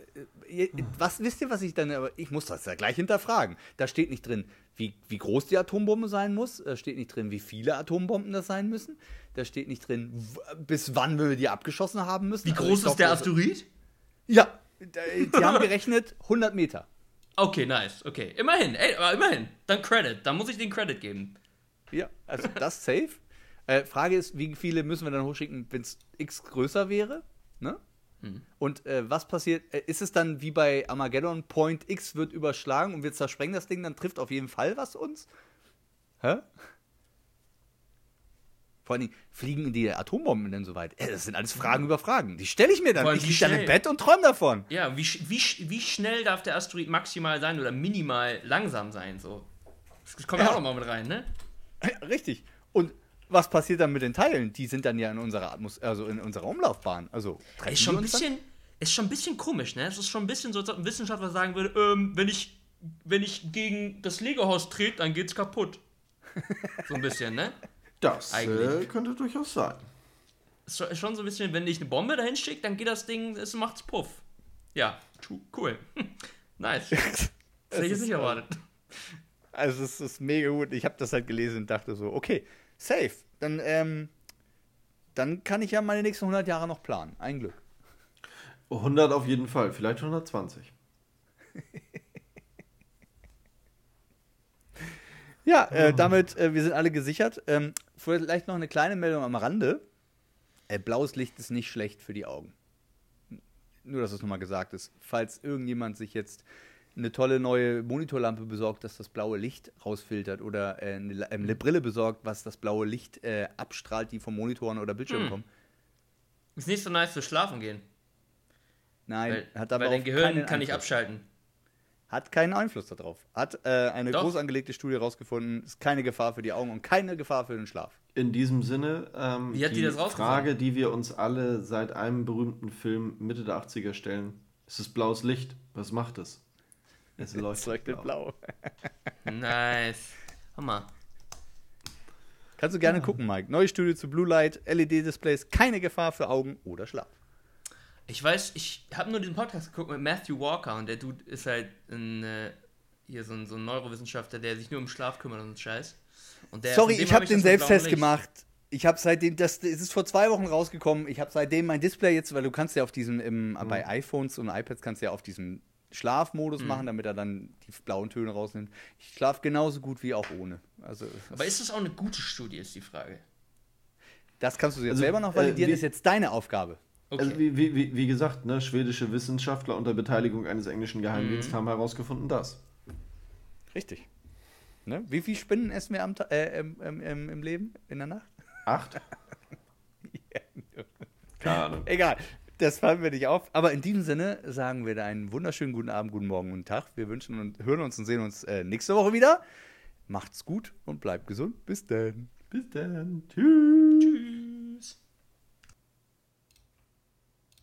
äh, was wisst ihr, was ich dann, aber ich muss das ja gleich hinterfragen. Da steht nicht drin, wie, wie groß die Atombombe sein muss. Da steht nicht drin, wie viele Atombomben das sein müssen. Da steht nicht drin, bis wann wir die abgeschossen haben müssen. Wie also groß ist glaub, der Asteroid? Ja, [laughs] die haben gerechnet 100 Meter. Okay, nice. Okay, immerhin. Ey, aber immerhin. Dann Credit. Dann muss ich den Credit geben. Ja, also das safe. Äh, Frage ist, wie viele müssen wir dann hochschicken, wenn es x größer wäre? Ne? Hm. Und äh, was passiert? Äh, ist es dann wie bei Armageddon, Point X wird überschlagen und wir zersprengen das Ding, dann trifft auf jeden Fall was uns? Hä? Vor allen Dingen, fliegen die Atombomben denn so weit? Äh, das sind alles Fragen über Fragen. Die stelle ich mir dann. Ich liege dann im Bett und träume davon. Ja, wie, wie, wie schnell darf der Asteroid maximal sein oder minimal langsam sein? So. Das kommt ja auch nochmal mit rein, ne? Richtig. Und was passiert dann mit den Teilen? Die sind dann ja in unserer Atmos also in unserer Umlaufbahn. Also ist schon ein bisschen, ist schon ein bisschen komisch, ne? Es ist schon ein bisschen so, als ob ein Wissenschaftler sagen würde, ähm, wenn ich, wenn ich gegen das Lego-Haus trete, dann geht's kaputt. So ein bisschen, ne? [laughs] Das äh, könnte durchaus sein. Ist schon so ein bisschen, wenn ich eine Bombe dahin schicke, dann geht das Ding, es macht's puff. Ja, cool. [laughs] nice. [laughs] Das hätte ich jetzt nicht erwartet. Also es ist mega gut. Ich habe das halt gelesen und dachte so, okay, safe. Dann, ähm, dann kann ich ja meine nächsten 100 Jahre noch planen. Ein Glück. 100 auf jeden Fall, vielleicht 120. [laughs] ja, äh, damit, äh, wir sind alle gesichert. Ähm, vielleicht noch eine kleine Meldung am Rande. Äh, blaues Licht ist nicht schlecht für die Augen. Nur, dass es nochmal gesagt ist. Falls irgendjemand sich jetzt eine tolle neue Monitorlampe besorgt, dass das blaue Licht rausfiltert oder äh, eine, eine, Brille besorgt, was das blaue Licht äh, abstrahlt, die vom Monitoren oder Bildschirm hm. kommen. Ist nicht so nice für Schlafen gehen. Nein, weil, hat aber weil dein Gehirn kann nicht abschalten. Hat keinen Einfluss darauf. Hat äh, eine Doch. groß angelegte Studie herausgefunden, ist keine Gefahr für die Augen und keine Gefahr für den Schlaf. In diesem Sinne, ähm, Wie hat die, die das Frage, die wir uns alle seit einem berühmten Film Mitte der 80er stellen, ist es blaues Licht? Was macht es? Es leuchtet blau. blau. nice. Hammer. Kannst du gerne ja. gucken, Mike. Neue Studie zu Blue Light, LED-Displays, keine Gefahr für Augen oder Schlaf. Ich weiß, ich habe nur den Podcast geguckt mit Matthew Walker und der Dude ist halt ein, äh, hier so ein, so ein Neurowissenschaftler, der sich nur um Schlaf kümmert und Scheiß. Und der, Sorry, ich habe hab den Selbsttest gemacht. Ich habe seitdem, das, das ist vor zwei Wochen rausgekommen. Ich habe seitdem mein Display jetzt, weil du kannst ja auf diesem, im, mhm. bei iPhones und iPads kannst du ja auf diesem Schlafmodus mhm. machen, damit er dann die blauen Töne rausnimmt. Ich schlafe genauso gut wie auch ohne. Also, Aber ist das auch eine gute Studie, ist die Frage. Das kannst du jetzt also, selber noch validieren, äh, ist jetzt deine Aufgabe. Okay. Also wie, wie, wie gesagt, ne, schwedische Wissenschaftler unter Beteiligung eines englischen Geheimdienstes mhm. haben herausgefunden, das. Richtig. Ne? Wie viele Spinnen essen wir am äh, im, im, im, Leben, in der Nacht? Acht? [laughs] Keine Ahnung. Egal. Das fallen wir nicht auf. Aber in diesem Sinne sagen wir da einen wunderschönen guten Abend, guten Morgen, guten Tag. Wir wünschen und hören uns und sehen uns äh, nächste Woche wieder. Macht's gut und bleibt gesund. Bis dann. Bis dann. Tschüss. Tschüss.